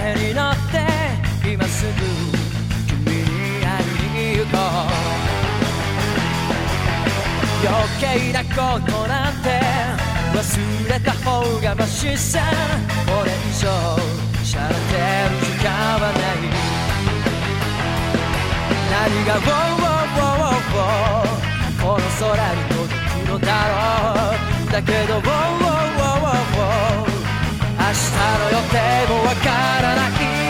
く風に乗って今すぐ君に会いに行こう余計なことなんて忘れた方がマシさこれ以上しゃれてる時間はない何が「ウォーウォーウォーウォーこの空に届くのだろうだけど「ウォーウォーウォー明日の予定もわからない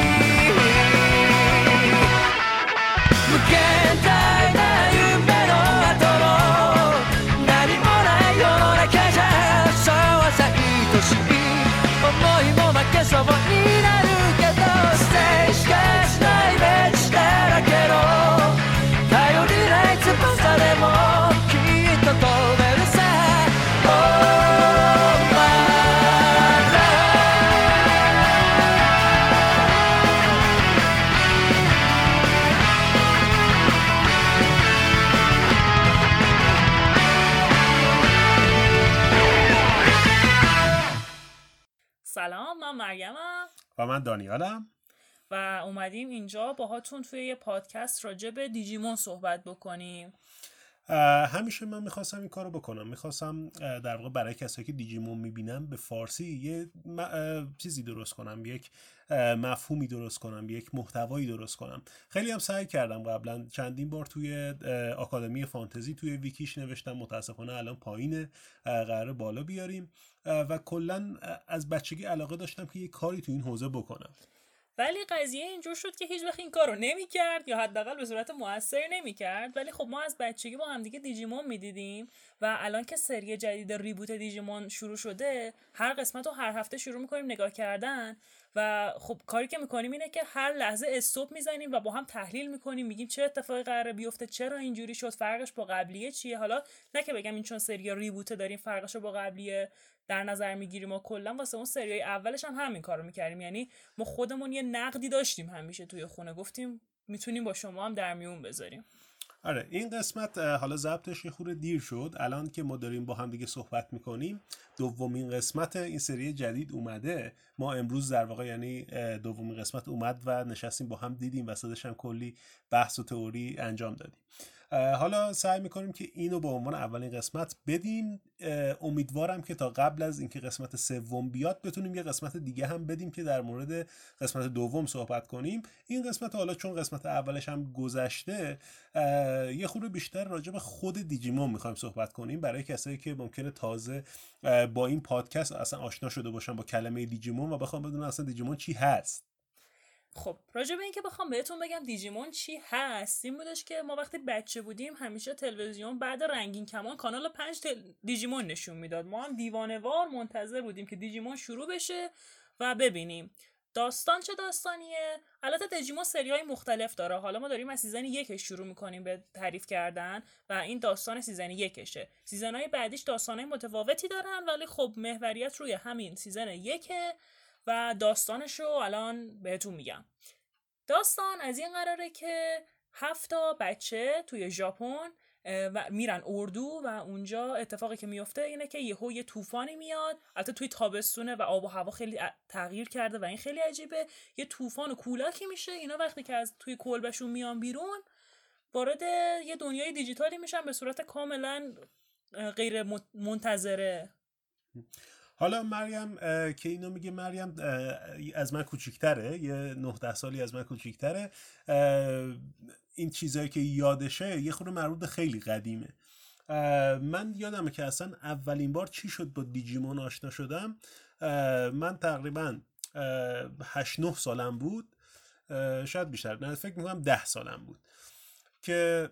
من دانیالم. و اومدیم اینجا باهاتون توی یه پادکست راجع به دیجیمون صحبت بکنیم. همیشه من می‌خواستم این کارو بکنم. می‌خواستم در واقع برای کسایی که دیجیمون می‌بینم به فارسی یه چیزی درست کنم. یک مفهومی درست کنم. یک محتوایی درست کنم. خیلی هم سعی کردم. قبلا چندین بار توی آکادمی فانتزی توی ویکیش نوشتم. متاسفانه الان پایینه قرار بالا بیاریم. و کلا از بچگی علاقه داشتم که یه کاری تو این حوزه بکنم. ولی قضیه اینجور شد که هیچ وقت این کارو نمی‌کرد یا حداقل به صورت موثری نمی‌کرد. ولی خب ما از بچگی با همدیگه دیجیمون می‌دیدیم و الان که سری جدید ریبوت دیجیمون شروع شده هر قسمت رو هر هفته شروع می‌کنیم نگاه کردن. و خب کاری که می‌کنیم اینه که هر لحظه استوب می‌زنیم و با هم تحلیل می‌کنیم میگیم چه اتفاقی قراره بیفته چرا اینجوری شد فرقش با قبلیه چیه؟ حالا نه که بگم این چون سری ریبوت داریم فرقش با قبلیه در نظر می‌گیریم و کلا واسه اون سریای اولش هم همین کارو می‌کردیم. یعنی ما خودمون یه نقدی داشتیم همیشه توی خونه. گفتیم می‌تونیم با شما هم در میون بذاریم. آره این قسمت حالا ضبطش یه خورده دیر شد. الان که ما داریم با هم دیگه صحبت می‌کنیم دومین قسمت این سری جدید اومده. ما امروز در واقع یعنی دومین قسمت اومد و نشستیم با هم دیدیم وسطش هم کلی بحث و تئوری انجام دادیم. حالا سعی می‌کنیم که اینو به عنوان اولین قسمت بدیم. امیدوارم که تا قبل از اینکه قسمت سوم بیاد بتونیم یه قسمت دیگه هم بدیم که در مورد قسمت دوم صحبت کنیم. این قسمت حالا چون قسمت اولش هم گذشته یه خورده بیشتر راجع به خود دیجیمون می‌خوایم صحبت کنیم. برای کسایی که ممکنه تازه با این پادکست اصلا آشنا شده باشن با کلمه دیجیمون و بخوام بدونن اصلا دیجیمون چی هست. خب راجع به اینکه بخوام بهتون بگم دیجیمون چی هست این بودش که ما وقتی بچه بودیم همیشه تلویزیون بعد رنگین کمان کانال پنج تل... دیجیمون نشون می‌داد. ما هم دیوانوار منتظر بودیم که دیجیمون شروع بشه و ببینیم. داستان چه داستانیه؟ البته دیجیمون سری های مختلف داره. حالا ما داریم از season یکش شروع می‌کنیم به تعریف کردن و این داستان season یکشه. season های بعدیش داستان های متفاوتی دارن ولی خب محوریت روی همین season یکه. و داستانش رو الان بهتون میگم. داستان از این قراره که هفتا بچه توی ژاپن و میرن اردو و اونجا اتفاقی که میفته اینه که یهو یه طوفانی میاد. البته توی تابستونه و آب و هوا خیلی تغییر کرده و این خیلی عجیبه. یه طوفان و کولاکی میشه. اینا وقتی که از توی کلبشون میان بیرون وارد یه دنیای دیجیتالی میشن به صورت کاملا غیر منتظره حالا مریم که اینو میگه مریم از من کوچیکتره یه 9 سالی از من کوچیکتره. این چیزایی که یادشه یه خورده مربوط خیلی قدیمه. من یادمه که اصلا اولین بار چی شد با دیجیمون آشنا شدم؟ من تقریبا 8 9 سالم بود. شاید بیشتر نه فکر می‌کنم 10 سالم بود. که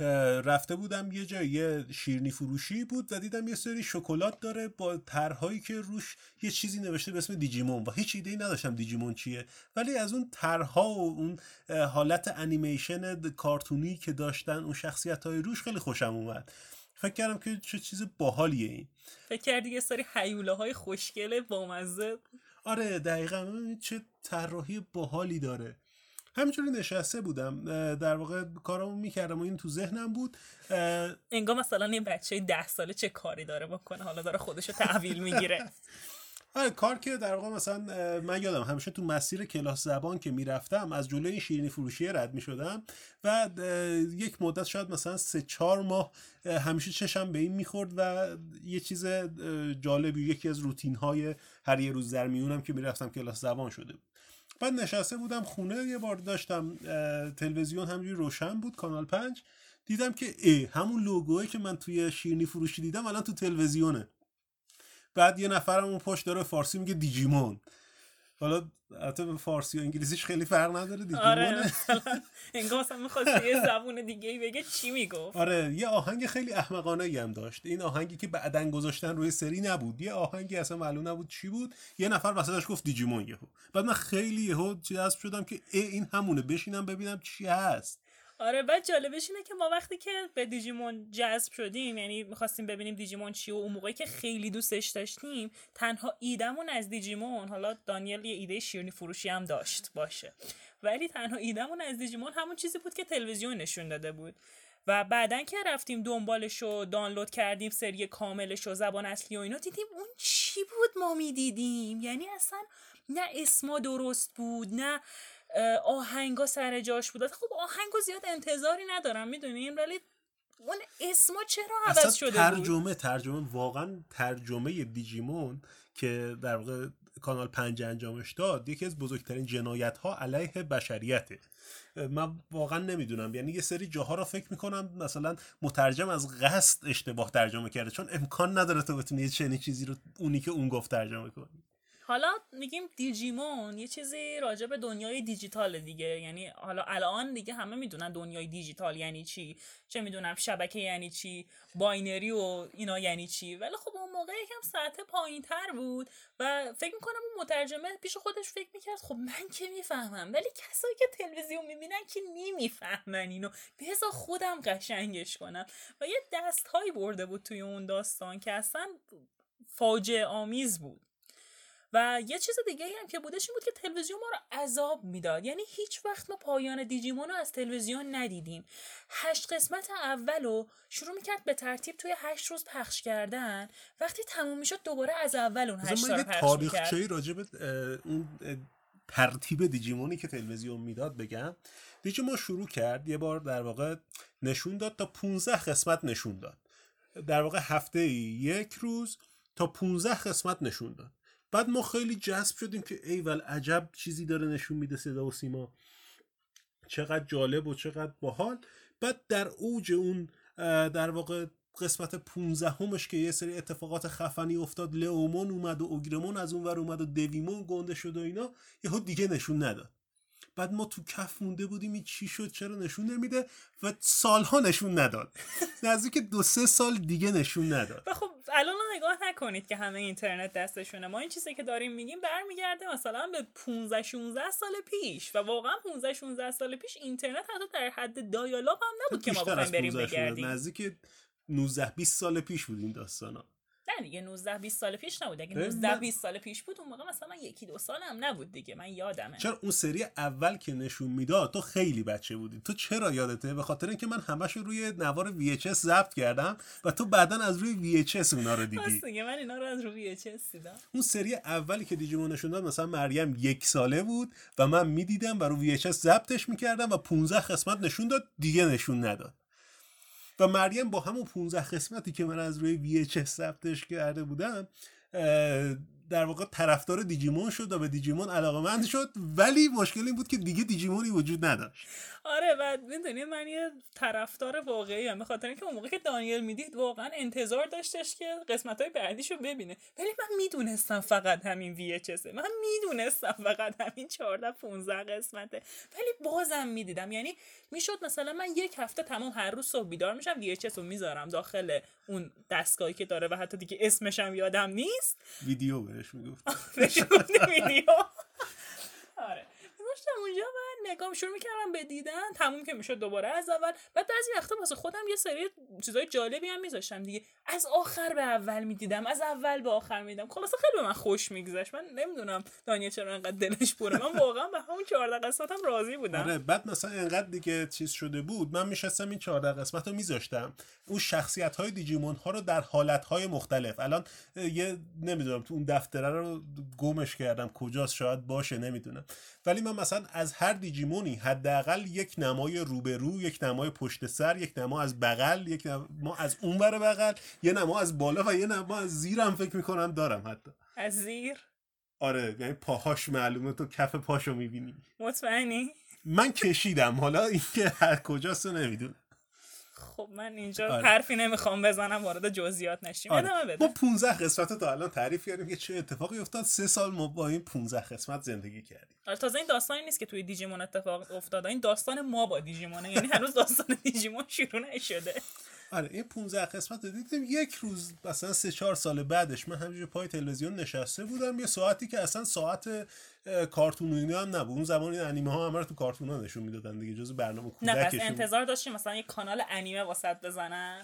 رفته بودم یه جای یه شیرنی فروشی بود و دیدم یه سری شکلات داره با طرحهایی که روش یه چیزی نوشته به اسم دیجیمون و هیچ ایده نداشتم دیجیمون چیه. ولی از اون طرحها و اون حالت انیمیشن کارتونی که داشتن اون شخصیت های روش خیلی خوشم اومد. فکر کردم که چه چیز باحالیه این. فکر کردی یه سری حیوله های خوشگل بامزه؟ آره دقیقا. چه طراحی باحالی داره. همینجوری نشسته بودم در واقع کارامو می‌کردم و این تو ذهنم بود. انگار مثلا یه بچه ده ساله چه کاری داره بکنه حالا داره خودشو تحویل می‌گیره. آره کار که در واقع مثلا من یادم همیشه تو مسیر کلاس زبان که می‌رفتم از جلوی این شیرینی فروشی رد می‌شدم و یک مدت شاید مثلا سه چهار ماه همیشه چشم به این می‌خورد و یه چیز جالبی یکی از روتین های هر یه روز در میونم که می‌رفتم کلاس زبان شده بود. بعد نشسته بودم خونه یه بار داشتم تلویزیون همجوری روشن بود کانال پنج. دیدم که ای همون لوگویی که من توی شیرینی فروشی دیدم الان تو تلویزیونه. بعد یه نفرم اون پشت داره فارسی میگه دیجیمون. حالا البته به فارسی و انگلیسیش خیلی فرق نداره دیجیمون آره انگار مثلا می‌خواست یه زبون دیگه بگه چی می‌گفت؟ آره یه آهنگ خیلی احمقانه هم داشت. این آهنگی که بعدن گذاشتن روی سری نبود. یه آهنگی اصلا معلوم نبود چی بود. یه نفر وسطش گفت دیجیمون یهو. بعد من خیلی یهو چیز شدم که ای این همونه. بشینم ببینم چی هست. آره بعد جالبش اینه که ما وقتی که به دیجیمون جذب شدیم یعنی می‌خواستیم ببینیم دیجیمون چی و اون موقعی که خیلی دوستش داشتیم تنها ایدمون از دیجیمون حالا دانیل یه ایده شیرنی فروشی هم داشت باشه. ولی تنها ایدمون از دیجیمون همون چیزی بود که تلویزیون نشون داده بود. و بعدا که رفتیم دنبالش و دانلود کردیم سری کاملش و زبان اصلی و اینو دیدیم اون چی بود ما می‌دیدیم؟ یعنی اصلا نه اسما درست بود نه آهنگا سر جاش بود. خب آهنگو زیاد انتظاری ندارم می‌دونین ولی اون اسما چرا عوض شده ترجمه بود؟ ترجمه واقعا ترجمه دیجیمون که در واقع کانال پنج انجامش داد یکی از بزرگترین جنایت ها علیه بشریته. من واقعا نمی‌دونم. یعنی یه سری جاها رو فکر می‌کنم مثلا مترجم از قصد اشتباه ترجمه کرده چون امکان نداره تو بتونی یه چنین چیزی رو اونی که اون گفت ترجمه کنی. حالا میگیم دیجیمون یه چیزی راجع به دنیای دیجیتال دیگه. یعنی حالا الان دیگه همه می‌دونن دنیای دیجیتال یعنی چی چه می‌دونم شبکه یعنی چی binary و اینا یعنی چی. ولی خب اون موقع یکم سطح پایین تر بود و فکر می‌کنم اون مترجمه پیش خودش فکر می‌کرد خب من که می‌فهمم ولی کسایی که تلویزیون می‌بینن که نمی‌فهمن اینو. بذار خودم قشنگش کنم. و یه دست هایی برده بود توی اون داستان که اصلا فاجعه آمیز بود. و یه چیز دیگه هم که بودش این بود که تلویزیون ما رو عذاب می‌داد. یعنی هیچ وقت ما پایان دیجیمون رو از تلویزیون ندیدیم. هشت قسمت اول رو شروع می‌کرد به ترتیب توی هشت روز پخش کردن. وقتی تموم می‌شد دوباره از اول اون هشت رو پخش تاریخچه راجع اون ترتیب دیجیمونی که تلویزیون می‌داد بگم. دیجیمون شروع کرد یه بار در واقع نشون داد تا 15 قسمت نشون داد. در واقع هفته یک روز تا 15 قسمت نشون داد. بعد ما خیلی جذب شدیم که ایول عجب چیزی داره نشون میده صدا و سیما. چقدر جالب و چقدر باحال. بعد در اوج اون در واقع قسمت 15 همش که یه سری اتفاقات خفنی افتاد لئومون اومد و اوگرمون از اون ور اومد و دویمون گنده شد و اینا یهو دیگه نشون نداد. بعد ما تو کف مونده بودیم این چی شد چرا نشون نمیده؟ و سالها نشون نداد. نزدیک دو سه سال دیگه نشون نداد. و خب الان نگاه نکنید که همه اینترنت دستشونه. ما این چیزی که داریم میگیم برمیگرده مثلا به 15 16 سال پیش. و واقعا 15 16 سال پیش اینترنت حتی در حد دایالاپ هم نبود که ما بخوایم بریم بگردیم. نزدیک 19 20 سال پیش بود این داستانا. نه دیگه 19 20 سال پیش نبود. اگه 19 20 سال پیش بود اون موقع مثلا یکی دو سال هم نبود دیگه. من یادمه. چرا اون سری اول که نشون می‌داد تو خیلی بچه بودی. تو چرا یادته؟ به خاطر اینکه من همش روی نوار VHS ضبط کردم و تو بعدا از روی VHS اونا رو دیدی. دیگه من اینا رو از روی VHS دیدم. اون سری اولی که دیجیمون نشون داد مثلا مریم یک ساله بود و من می‌دیدم و روی VHS ضبطش می‌کردم و 15 قسمت نشون داد دیگه نشون نداد. و مریم با همون 15 قسمتی که من از روی VHS ثبتش کرده بودم در واقع طرفدار دیجیمون شد و به دیجیمون علاقه مند شد ولی مشکل این بود که دیگه دیجیمونی وجود نداشت. آره و می‌دونی من یه طرفدار واقعی هم خاطر اینکه اون موقع که دانیل می‌دید واقعا انتظار داشتش که قسمت های بعدیشو ببینه. ولی من می‌دونستم فقط همین VHS من می‌دونستم فقط همین 14 15 قسمته. ولی بازم می‌دیدم. یعنی می‌شد مثلا من یک هفته تمام هر روز صبح بیدار میشم VHS رو می‌ذارم داخل اون دستگاهی که داره و حتی دیگه اسمش هم یادم نیست. ویدیو بهش می‌گفت. ویدیو. آره. داشتم اونجا من نگام شروع می‌کردم به دیدن تموم که می‌شد دوباره از اول. بعد بعضی وقتا واسه خودم یه سری چیزای جالبی هم میذاشتم دیگه. از آخر به اول می‌دیدم از اول به آخر می‌دیدم. خلاصه خیلی به من خوش میگذشت. من نمی‌دونم دانیل چرا انقدر دلش پره من واقعا به همون 14 قسمتم راضی بودم. آره بعد مثلا انقدر دیگه چیز شده بود من میشستم این 14 قسمت رو میذاشتم. اون شخصیت های دیجیمون ها رو در حالت های مختلف. الان یه نمی‌دونم تو اون دفتره رو گمش کردم کجاست شاید باشه نمی‌دونم. ولی من مثلا از هر دیجیمونی حداقل یک نمای روبرو یک نمای پشت سر یک نما از بغل یک نما از اونور بغل یه نما از بالا و یه نما از زیرم فکر می‌کنم دارم حتی. از زیر؟ آره یعنی پاهاش معلومه تو کف پاشو می‌بینی. مطمئنی؟ من کشیدم حالا اینکه هر کجاست نمی‌دونم. خب من اینجا آره. حرفی نمی‌خوام بزنم وارد جزئیات نشیم. ادامه آره. بده. ما 15 قسمت تا الان تعریف کردیم که چه اتفاقی افتاد. سه سال ما با این 15 قسمت زندگی کردیم. آره تازه این داستانی نیست که توی دیجیمون اتفاق افتاده. این داستان ما با دیجیمونه. یعنی هنوز داستان دیجیمون شروع نشده. آره این 15 قسمت رو دیدیم. یک روز مثلا سه چهار سال بعدش من همینجور پای تلویزیون نشسته بودم. یه ساعتی که اصلا ساعت کارتون و اینا هم نبود. اون زمان این انیمه ها همه رو تو کارتون ها نشون می‌دادن دیگه جز برنامه نه پس کودکشون. انتظار داشتیم مثلا یه کانال انیمه واسط بزنن؟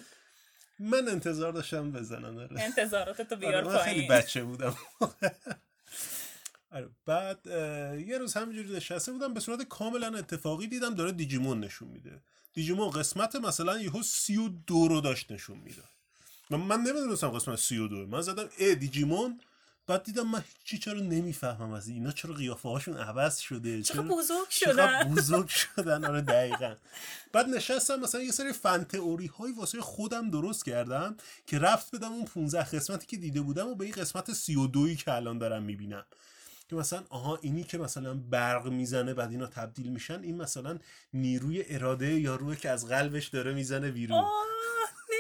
من انتظار داشتم بزنن آره. انتظاراتتو آره بیار من خیلی پایین. بچه بودم. آره بعد یه روز همینجوری نشسته بودم. به صورت کاملا اتفاقی دیدم داره دیجیمون نشون میده. دیجیمون قسمت مثلا یهو سی و دو رو داشت نشون میده من, من نمی‌دونستم قسمت سی و دو من زدم ای دیجیمون. بعد دیدم من چی چرا نمی‌فهمم از این. اینا چرا قیافه هاشون عوض شده؟ چقدر بزرگ شدن؟ بزرگ شدن؟ آره دقیقا. بعد نشستم مثلا یه سری فن تئوری های واسه خودم درست کردم که رفت بدم اون 15 قسمتی که دیده بودم و به این قسمت 32 که الان دارم می‌بینم. که مثلا آها اینی که مثلا برق می‌زنه بعد اینا تبدیل میشن این مثلا نیروی اراده یا روی که از قلبش داره می‌زنه بیرون.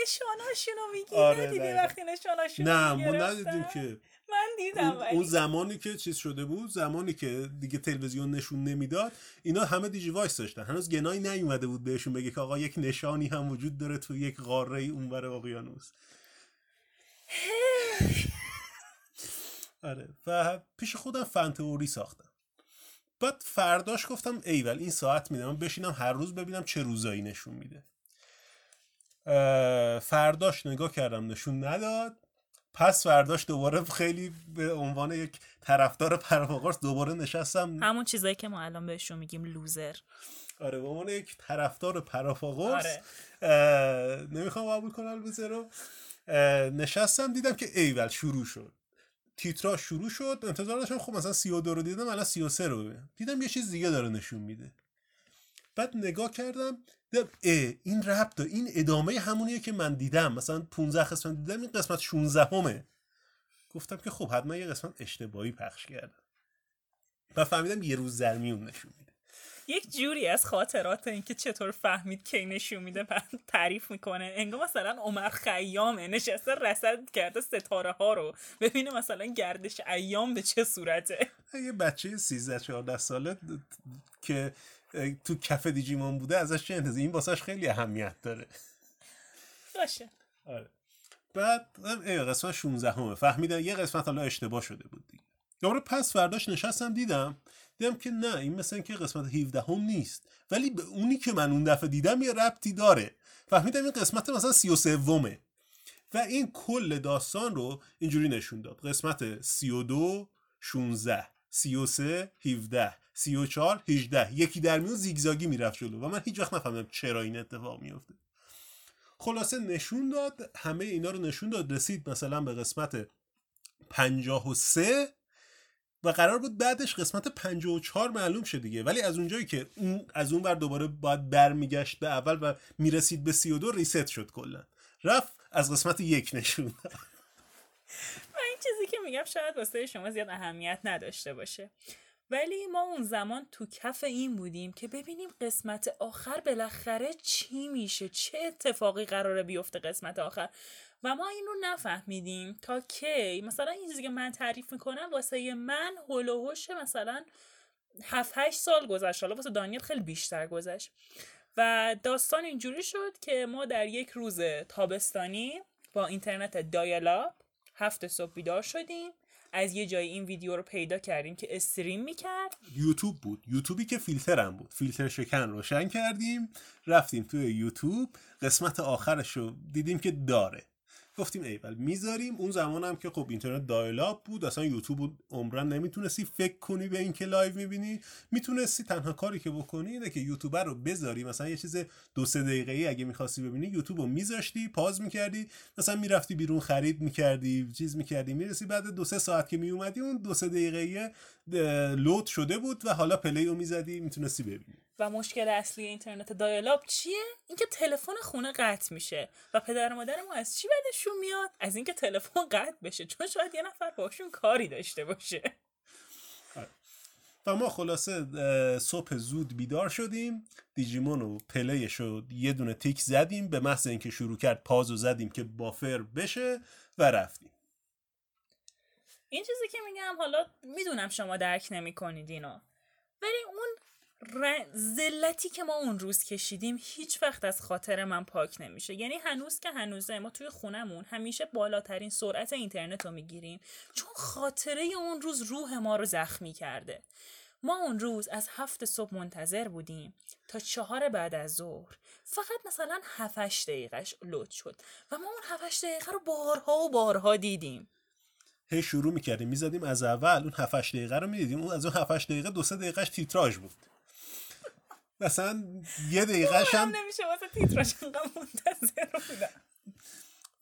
نشاناشونو میگی؟ آره، ندیدی دقیقا. وقتی نشاناشونو نه ما؟ ندیدیم که. من دیدم اون, اون زمانی که چیز شده بود زمانی که دیگه تلویزیون نشون نمی‌داد اینا همه Digivice داشتن. هنوز Gennai یی نیومده بود بهشون بگه که آقا یک نشانی هم وجود داره تو یک قاره اونور اقیانوس. آره. و پیش خودم fan theory ساختم. بعد فرداش گفتم ایول این ساعت میدم بشینم هر روز ببینم چه روزایی نشون میده. فرداش نگاه کردم نشون نداد. پس فرداش دوباره خیلی به عنوان یک طرفدار پرواقارس دوباره نشستم. همون چیزایی که ما الان بهشون میگیم لوزر. آره به عنوان یک طرفدار پرافاقورس آره. نمی‌خوام قبول کنم البته رو. نشستم دیدم که ایول شروع شد. تیترا شروع شد انتظار داشتم خب مثلا 32 رو دیدم الان 33 رو ببینم دیدم یه چیز دیگه داره نشون میده. بعد نگاه کردم دیدم اه این ربط داره. این ادامه همونیه که من دیدم. مثلا 15 قسمت دیدم این قسمت 16 همه گفتم که خب حتما یه قسمت اشتباهی پخش کردم. و فهمیدم یه روز زرمیون نشون میده. یک جوری از خاطرات اینکه چطور فهمید کی نشون میده تعریف می‌کنه. انگار مثلا عمر خیامه نشسته رصد کرده ستاره ها رو. ببینه مثلا گردش ایام به چه صورته. یه بچه 13 14 ساله که تو کف دیجیمون بوده ازش چه انتظار این واسش خیلی اهمیت داره. باشه. آره. بعد قسمت 16 همه فهمیدم یه قسمت حالا اشتباه شده بود دیگه. دوباره پس فرداش نشستم دیدم دیدم که نه این مثل اینکه قسمت 17 هم نیست. ولی به اونی که من اون دفعه دیدم یه ربطی داره. فهمیدم این قسمت مثلا 33 ومه و این کل داستان رو اینجوری نشون داد. قسمت 32 16 33 17 34 18 یکی در میون زیگزاگی می‌رفت جلو و من هیچ وقت نفهمیدم چرا این اتفاق میفته خلاصه نشون داد همه اینا رو نشون داد. رسید مثلا به قسمت 53 و قرار بود بعدش قسمت 54 معلوم شه دیگه. ولی از اونجایی که اون از اون ور دوباره باید برمیگشت به اول و می‌رسید به 32 ریست شد کلا. رفت از قسمت یک نشون و این چیزی که میگم شاید واسه شما زیاد اهمیت نداشته باشه. ولی ما اون زمان تو کف این بودیم که ببینیم قسمت آخر بالاخره چی میشه چه اتفاقی قراره بیفته قسمت آخر. و ما اینو نفهمیدیم تا کی. مثلا این چیزی که من تعریف می‌کنم واسه من هول و هوش مثلا 7 8 سال گذشت. حالا واسه دانیل خیلی بیشتر گذشت. و داستان اینجوری شد که ما در یک روز تابستانی با اینترنت dial-up هفت صبح بیدار شدیم. از یه جایی این ویدیو رو پیدا کردیم که stream می‌کرد. یوتیوب بود. یوتیوبی که فیلترم بود. فیلتر شکن روشن کردیم. رفتیم توی یوتیوب. قسمت آخرش رو دیدیم که داره. گفتیم ایول می‌ذاریم. اون زمان هم که خب اینترنت dial-up بود اصلا یوتیوب عمرن نمی‌تونستی فکر کنی به اینکه live می‌بینی. می‌تونستی تنها کاری که بکنی اینه که یوتیوب رو بذاری. مثلا یه چیز دو سه دقیقه ای اگه می‌خواستی ببینی یوتیوب رو میذاشتی پاز می‌کردی. مثلا می‌رفتی بیرون خرید می‌کردی چیز می‌کردی می‌رسی. بعد دو سه ساعت که میومدی اون دو سه دقیقه لود شده بود و حالا پلی رو می‌زدی می‌تونستی ببینی. و مشکل اصلی اینترنت دایلاب چیه؟ اینکه تلفن خونه قطع میشه و پدر و مادر ما از چی بدشون میاد؟ از اینکه تلفن قطع بشه چون شاید یه نفر باشون کاری داشته باشه. و ما خلاصه صبح زود بیدار شدیم. دیجیمون و پلیش رو یه دونه تیک زدیم. به محض اینکه شروع کرد پازو زدیم که بافر بشه و رفتیم. این چیزی که میگم حالا می‌دونم شما درک نمی‌کنید اینو ولی اون زلتی که ما اون روز کشیدیم هیچ وقت از خاطر من پاک نمیشه. یعنی هنوز که هنوزه ما توی خونمون همیشه بالاترین سرعت اینترنت رو می‌گیریم. چون خاطره اون روز روح ما رو زخمی کرده. ما اون روز از هفت صبح منتظر بودیم تا چهار بعد از ظهر. فقط مثلا هفتش دقیقش لود شد و ما اون هفتش دقیقه رو بارها و بارها دیدیم. هی شروع می‌کردیم می‌زدیم از اول اون هفتش دقیقه رو می‌دیدیم اون از اون هفتش دقیقه دو سه دقیقهش تیتراژ بود. مثلا یه دقیقه هم نمیشه واسه تیتراژ منتظر بودم.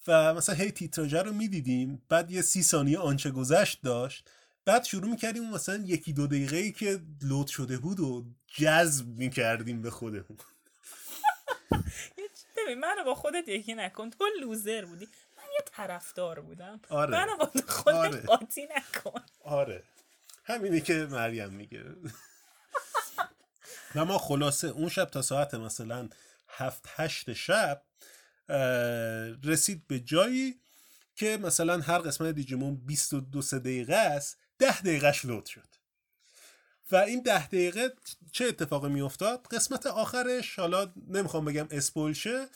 و مثلا هی تیتراژ رو می‌دیدیم بعد یه سی ثانیه آنچه گذشت داشت. بعد شروع می‌کردیم مثلا یکی دو دقیقه ای که لود شده بود و جذب می‌کردیم به خودمون. ببین منو با خودت یکی نکن. تو لوزر بودی. من یه طرفدار بودم. آره. منو با خودت آره. قاطی نکن. آره. همینی که مریم میگه. و ما خلاصه اون شب تا ساعت مثلا هفت هشت شب رسید به جایی که مثلا هر قسمت دیجیمون 22 سه دقیقه است ده دقیقهش لود شد. و این ده دقیقه چه اتفاقی میافتاد؟ قسمت آخرش حالا نمی‌خوام بگم اسپول شه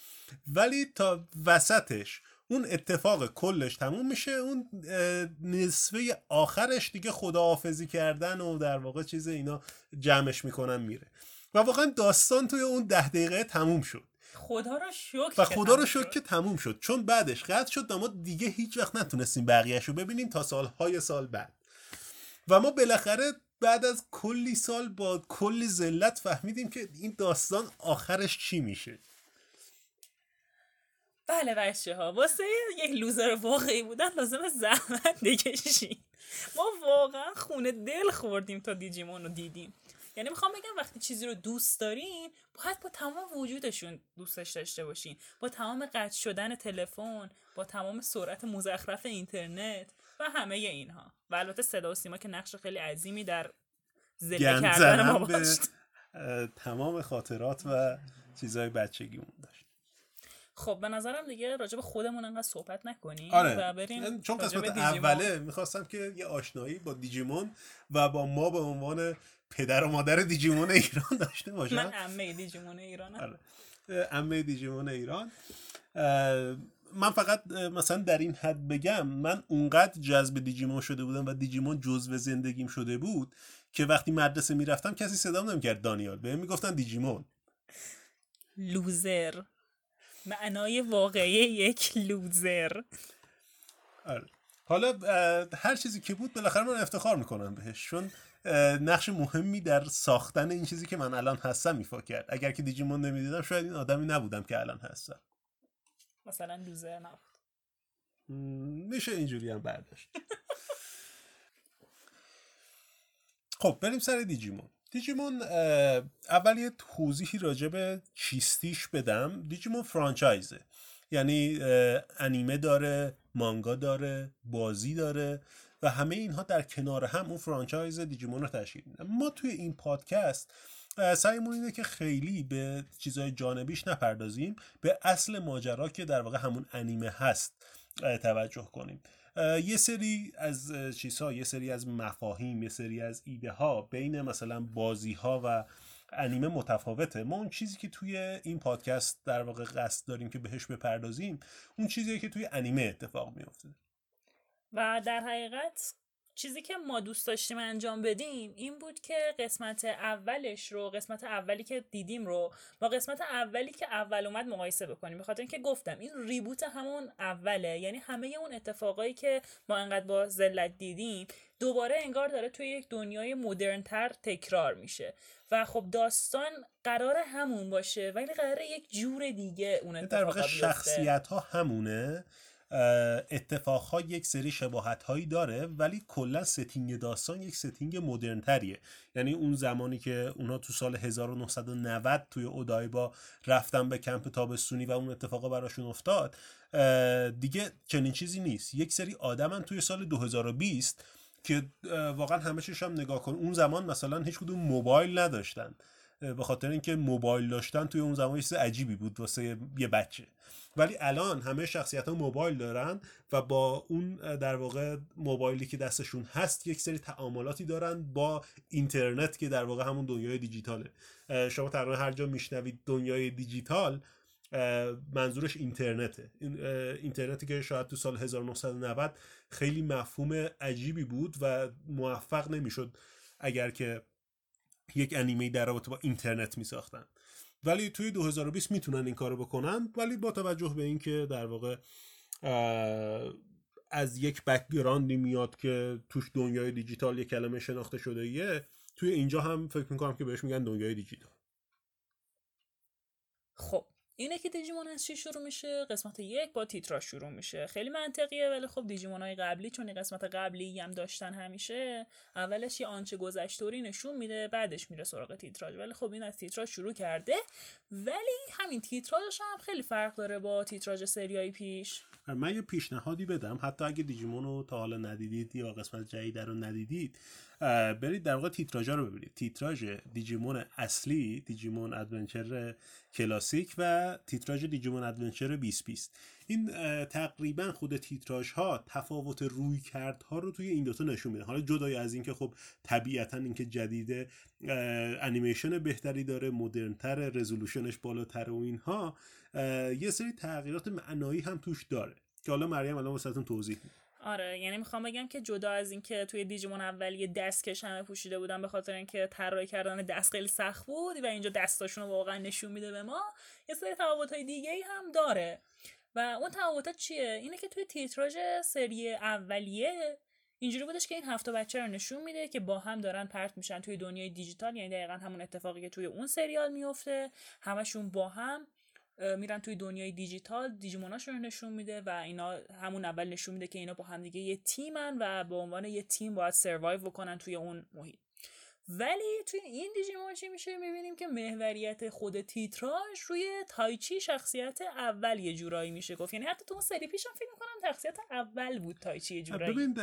ولی تا وسطش اون اتفاق کلش تموم میشه اون نصفه آخرش دیگه خداحافظی کردن و در واقع چیز اینا جمعش می‌کنن میره. و واقعا داستان توی اون ده دقیقه تموم شد. خدا رو شکر و خدا رو شکر که تموم شد. چون بعدش قطع شد و ما دیگه هیچ وقت نتونستیم بقیهش رو ببینیم تا سالهای سال بعد. و ما بالاخره بعد از کلی سال با کلی ذلت فهمیدیم که این داستان آخرش چی میشه. بله بچه ها واسه یک لوزر واقعی بودن لازم زحمت بکشین ما واقعا خونه دل خوردیم تا دیجیمون رو دیدیم. یعنی می‌خوام بگم وقتی چیزی رو دوست دارین باید با تمام وجودشون دوستش داشته باشین. با تمام قطع شدن تلفن با تمام سرعت مزخرف اینترنت و همه اینها. و البته صدا و سیما که نقش خیلی عظیمی در زله کردن ما داشت تمام خاطرات و چیزهای بچگیمون داشت. خب به نظرم دیگه راجع به خودمون انقدر صحبت نکنیم آره. و بریم چون راجع به قسمت. اوله می‌خواستم که یه آشنایی با دیجیمون و با ما به عنوان پدر و مادر دیجیمون ایران داشته باشم من عمه دیجیمون ایرانم. آره. عمه دیجیمون ایران. من فقط مثلا در این حد بگم من اونقدر جذب دیجیمون شده بودم و دیجیمون جزو زندگیم شده بود که وقتی مدرسه می‌رفتم کسی صدام نمی‌کرد دانیال. بهم می‌گفتن دیجیمون. لوزر. معنای واقعی یک لوزر. آره. حالا هر چیزی که بود بالاخره من افتخار می‌کنم بهش چون نقش مهمی در ساختن این چیزی که من الان هستم ایفا کرد. اگر که دیجیمون نمی‌دیدم شاید این آدمی نبودم که الان هستم. مثلا لوزر نبود. میشه اینجوری هم برداشت. خب بریم سر دیجیمون. دیجیمون اول یه توضیحی راجع به چیستیش بدم. دیجیمون فرانچایزه. یعنی انیمه داره مانگا داره بازی داره و همه اینها در کنار هم اون فرانچایز دیجیمون رو تشکیل میدن. ما توی این پادکست سعیمون اینه که خیلی به چیزهای جانبیش نپردازیم به اصل ماجرا که در واقع همون انیمه هست توجه کنیم. یه سری از چیزها یه سری از مفاهیم یه سری از ایده ها بین مثلا بازی ها و انیمه متفاوته. ما اون چیزی که توی این پادکست در واقع قصد داریم که بهش بپردازیم اون چیزیه که توی انیمه اتفاق میفته و در حقیقت چیزی که ما دوست داشتیم انجام بدیم این بود که قسمت اولش رو قسمت اولی که دیدیم رو با قسمت اولی که اول اومد مقایسه بکنیم. به خاطر اینکه گفتم این ریبوت همون اوله. یعنی همه اون اتفاقایی که ما انقدر با ذلت دیدیم دوباره انگار داره توی یک دنیای مدرنتر تکرار میشه. و خب داستان قرار همون باشه ولی قراره یک جور دیگه اون در اتفاقا واقع شخصیت ها همونه. اتفاق ها یک سری شباهت هایی داره ولی کلا setting داستان یک setting مدرن تریه یعنی اون زمانی که اونا تو سال 1990 توی اودایبا رفتن به کمپ تابستونی و اون اتفاقا براشون افتاد دیگه چنین چیزی نیست. یک سری آدمن توی سال 2020 که واقعا همه هم نگاه کن اون زمان مثلا هیچ کدوم موبایل نداشتن. به خاطر اینکه موبایل داشتن توی اون زمان چیز عجیبی بود واسه یه بچه. ولی الان همه شخصیت ها موبایل دارن و با اون در واقع موبایلی که دستشون هست یک سری تعاملاتی دارن با اینترنت که در واقع همون دنیای دیجیتاله. شما تقریبا هر جا میشنوید دنیای دیجیتال منظورش اینترنته. اینترنتی که شاید تو سال 1990 خیلی مفهوم عجیبی بود و موفق نمی‌شد اگر که یک انیمه در رابطه با اینترنت می ساختن ولی توی 2020 می‌تونن این کارو بکنن ولی با توجه به اینکه در واقع از یک بکگراندی میاد که توش دنیای دیجیتال یک کلمه شناخته شده یه توی اینجا هم فکر می‌کنم که بهش میگن دنیای دیجیتال. خب اینه که دیجیمون از چی شروع میشه؟ قسمت یک با تیترا شروع میشه. خیلی منطقیه ولی خب دیجیمون های قبلی چون این قسمت قبلی هم داشتن همیشه اولش یه آنچه گذشتوری نشون میده بعدش میره سراغ تیتراژ ولی خب این از تیتراژ شروع کرده. ولی همین تیتراژش هم خیلی فرق داره با تیتراژ سریای پیش. من یه پیشنهادی بدم. حتی اگه دیجیمون رو تا حالا ندیدید یا قسمت جدید رو ندیدید برید در واقع تیتراژا رو ببینید. تیتراژ Digimon اصلی Digimon Adventure کلاسیک و تیتراژ Digimon Adventure 2020 این تقریبا خود تیتراژ ها تفاوت روی کردها رو توی این دوتا نشون میده. حالا جدای از اینکه خب طبیعتا اینکه جدیده اه، انیمیشن بهتری داره مدرنتر resolution ش بالاتر و اینها یه سری تغییرات معنایی هم توش داره که حالا مریم الان واسهتون توضیح میده. آره یعنی می‌خوام بگم که جدا از اینکه توی Digimon اول یه دستکش همه پوشیده بودن به خاطر اینکه طراحی کردن دست خیلی سخت بود و اینجا دستاشون رو واقعا نشون میده به ما یه سری تفاوت‌های دیگه ای هم داره. و اون تفاوتات چیه؟ اینه که توی تیتراژ سری اولیه اینجوری بودش که این هفته بچه رو نشون میده که با هم دارن پرت میشن توی دنیای دیجیتال یعنی دقیقا همون اتفاقی که توی اون سریال میفته همشون با هم. میرن توی دنیای دیجیتال دیجیموناشون نشون میده و اینا همون اول نشون میده که اینا با همدیگه یه تیمن و به عنوان یه تیم باید سروایو بکنن توی اون محیط. ولی توی این دیجیمون چی میشه؟ می‌بینیم که محوریت خود تیتراژ روی تایچی شخصیت اول یه جورایی میشه. گفت یعنی حتی تو اون سری پیشم فکر می‌کنم شخصیت اول بود تایچی یه جورایی. ببین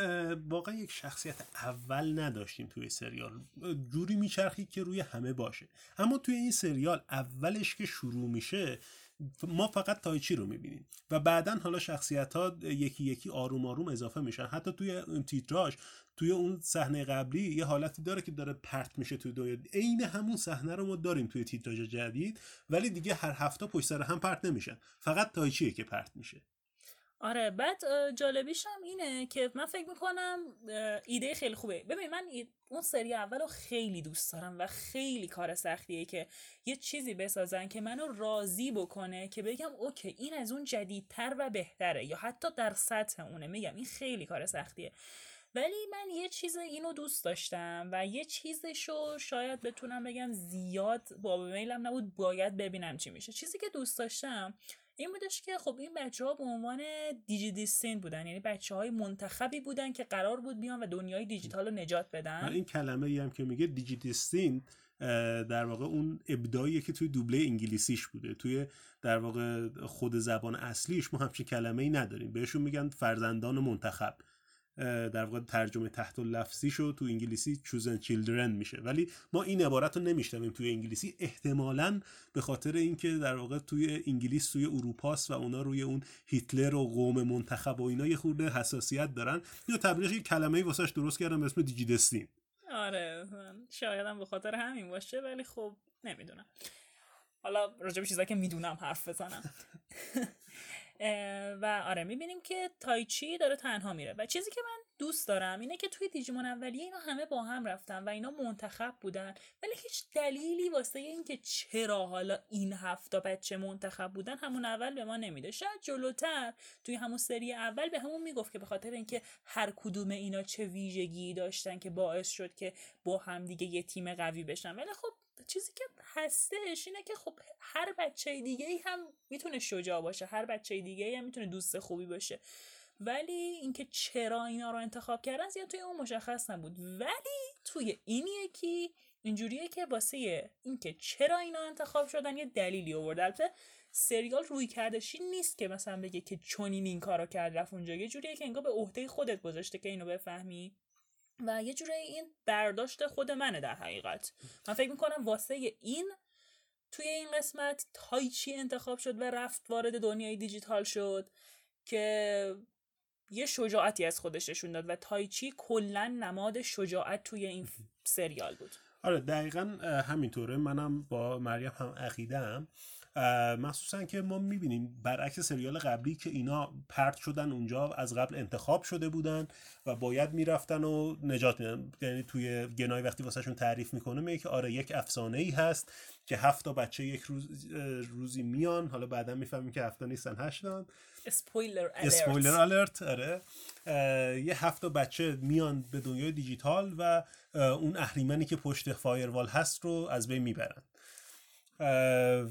واقعا یک شخصیت اول نداشتیم توی سریال. جوری میچرخید که روی همه باشه. اما توی این سریال اولش که شروع میشه ما فقط تایچی رو می‌بینیم؟ و بعدا حالا شخصیت ها یکی یکی آروم آروم اضافه میشن. حتی توی اون تیتراژ توی اون صحنه قبلی یه حالتی داره که داره پرت میشه توی دنیا عین همون صحنه رو ما داریم توی تیتراژ جدید ولی دیگه هر هفته پشت سر هم پرت نمیشن. فقط تایچیه که پرت میشه؟ آره بعد جالبیش هم اینه که من فکر می‌کنم ایده خیلی خوبه. ببین من اون سری اول رو خیلی دوست دارم و خیلی کار سختیه که یه چیزی بسازن که منو راضی بکنه که بگم اوکی این از اون جدیدتر و بهتره. یا حتی در سطح اونه. میگم این خیلی کار سختیه. ولی من یه چیز اینو دوست داشتم و یه چیزشو شاید بتونم بگم زیاد با میلم نبود باید ببینم چی میشه. چیزی که دوست داشتم این بودش که خب این بچه ها به عنوان دیجی دیستین بودن. یعنی بچه های منتخبی بودن که قرار بود بیان و دنیای دیجیتال رو نجات بدن. این کلمه ای هم که میگه دیجیتستین در واقع اون ابداعیه که توی دوبله انگلیسیش بوده. توی در واقع خود زبان اصلیش ما همچین کلمه ای نداریم. بهشون میگن فرزندان منتخب. در واقع ترجمه تحت لفظیشو تو انگلیسی chosen children میشه. ولی ما این عبارت رو نمیشنویم توی انگلیسی. احتمالا به خاطر اینکه در واقع توی انگلیس توی اروپاست و اونا روی اون هیتلر و قوم منتخب و اینا یه خورده حساسیت دارن. یا تبلیغ یه کلمه واسش درست کردم به اسم دیجیدستین آره من شایدم به خاطر همین باشه ولی خب نمی‌دونم. حالا راجع به چیزایی که می‌دونم حرف بزنم. و آره می‌بینیم که تایچی داره تنها میره. و چیزی که من دوست دارم اینه که توی دیجیمون اولیه اینا همه با هم رفتن و اینا منتخب بودن. ولی هیچ دلیلی واسه اینکه چرا حالا این هفته بچه منتخب بودن همون اول به ما نمیده. شاید جلوتر توی همون سری اول به همون می‌گفت که به خاطر اینکه هر کدوم اینا چه ویژگی داشتن که باعث شد که با هم دیگه یه تیم قوی بشن. ولی خب چیزی که هستش اینه که خب هر بچه دیگه ای هم می‌تونه شجاع باشه هر بچه دیگه ای هم می‌تونه دوست خوبی باشه. ولی اینکه چرا اینا رو انتخاب کردن زیاد توی اون مشخص نبود. ولی توی این یکی اینجوریه که واسه اینکه چرا اینا انتخاب شدن یه دلیلی آورد البته سریال روی کردشی نیست که مثلا بگه که چونین این کارو کرد رفت اونجا. یه جوریه که انگار به عهده خودت گذاشته که اینو بفهمی. و یه جوری این برداشت خود منه در حقیقت. من فکر می‌کنم واسه این توی این قسمت تایچی انتخاب شد و رفت وارد دنیای دیجیتال شد که یه شجاعتی از خودش نشون داد و تایچی کلا نماد شجاعت توی این سریال بود. آره دقیقا همینطوره. منم با مریم هم عقیدم مخصوصا که ما می‌بینیم برعکس سریال قبلی که اینا پرت شدن اونجا از قبل انتخاب شده بودن و باید می‌رفتن و نجات میدن. یعنی توی Gennai وقتی واسهشون تعریف می‌کنه میگه که آره یک افسانه ای هست که هفت تا بچه یک روز روزی میان. حالا بعدا می‌فهمیم که هفت نیستن هشتان spoiler spoiler alert آره. یه هفت تا بچه میان به دنیای دیجیتال و اون اهریمنی که پشت firewall هست رو از بین می‌برن.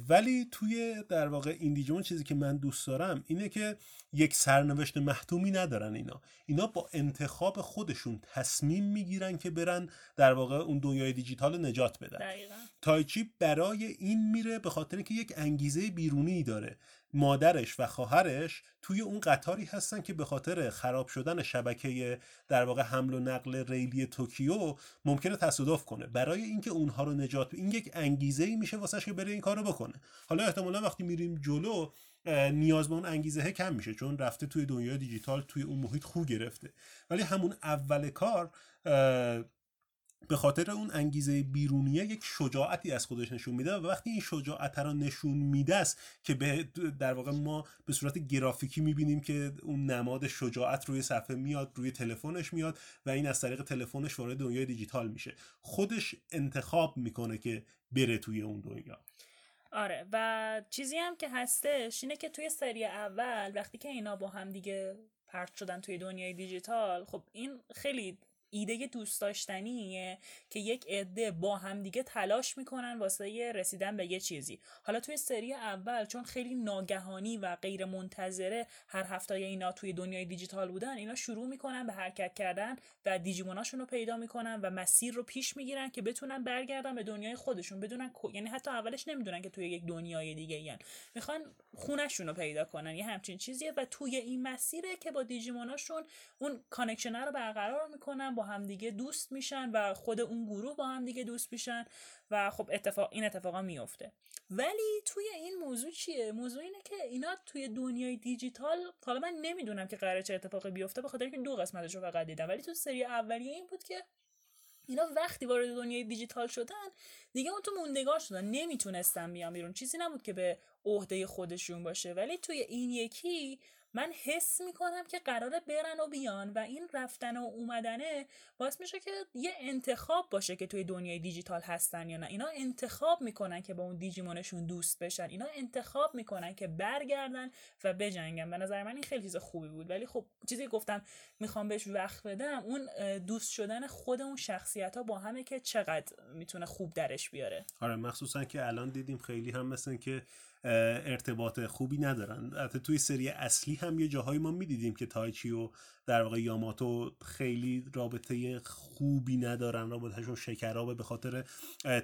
ولی توی در واقع این Digimon چیزی که من دوست دارم اینه که یک سرنوشت محتومی ندارن اینا. اینا با انتخاب خودشون تصمیم می‌گیرن که برن در واقع اون دنیای دیجیتال نجات بدن. دقیقا. تایچی برای این میره به خاطر اینکه یک انگیزه بیرونی داره. مادرش و خواهرش توی اون قطاری هستن که به خاطر خراب شدن شبکه در واقع حمل و نقل ریلی توکیو ممکنه تصادف کنه. برای اینکه اونها رو نجات این یک انگیزه ای میشه واسش که بره این کارو بکنه. حالا احتمالا وقتی میریم جلو نیاز به اون انگیزه کم میشه چون رفته توی دنیای دیجیتال توی اون محیط خو گرفته. ولی همون اول کار به خاطر اون انگیزه بیرونیه یک شجاعتی از خودش نشون میده و وقتی این شجاعت رو نشون میده است که به در واقع ما به صورت گرافیکی می‌بینیم که اون نماد شجاعت روی صفحه میاد روی تلفنش میاد و این از طریق تلفنش وارد دنیای دیجیتال میشه. خودش انتخاب می‌کنه که بره توی اون دنیا. آره و چیزی هم که هستش اینه که توی سری اول وقتی که اینا با هم دیگه پرت شدن توی دنیای دیجیتال خب این خیلی ایده دوست داشتنیه که یک عده با هم دیگه تلاش می‌کنن واسه رسیدن به یه چیزی. حالا توی سری اول چون خیلی ناگهانی و غیر منتظره هر هفته اینا توی دنیای دیجیتال بودن اینا شروع می‌کنن به حرکت کردن و Digimon اشون رو پیدا می‌کنن و مسیر رو پیش می‌گیرن که بتونن برگردن به دنیای خودشون. بدونن یعنی حتی اولش نمی‌دونن که توی یک دنیای دیگه این می‌خوان خونشون رو پیدا کنن. یه همچین چیزیه و توی این مسیره که با Digimon اشون اون connection رو برقرار می‌کنن با همدیگه دوست میشن و خود اون گروه با همدیگه دوست میشن و خب اتفاق این اتفاقا میفته. ولی توی این موضوع چیه؟ موضوع اینه که اینا توی دنیای دیجیتال حالا من نمی‌دونم که قراره چه اتفاقی بیفته به خاطر اینکه دو قسمتش رو فقط دیدم. ولی تو سری اولیه این بود که اینا وقتی وارد دنیای دیجیتال شدن دیگه اون تو موندگار شدن. نمی‌تونستن بیان بیرون. چیزی نبود که به عهده خودشون باشه. ولی توی این یکی من حس می‌کنم که قراره برن و بیان و این رفتن و اومدنه باعث میشه که یه انتخاب باشه که توی دنیای دیجیتال هستن یا نه. اینا انتخاب می‌کنن که با اون دیجیمونشون دوست بشن. اینا انتخاب می‌کنن که برگردن و بجنگن. به نظر من این خیلی چیز خوبی بود. ولی خب چیزی گفتم می‌خوام بهش وقت بدم اون دوست شدن خود اون شخصیت ها با همه که چقدر می‌تونه خوب درش بیاره. آره مخصوصا که الان دیدیم خیلی هم مثل که ارتباط خوبی ندارن. حتی توی سری اصلی هم یه جاهایی ما می‌دیدیم که تایچی و در واقع یاماتو خیلی رابطه خوبی ندارن رابطهشون شکرابه به خاطر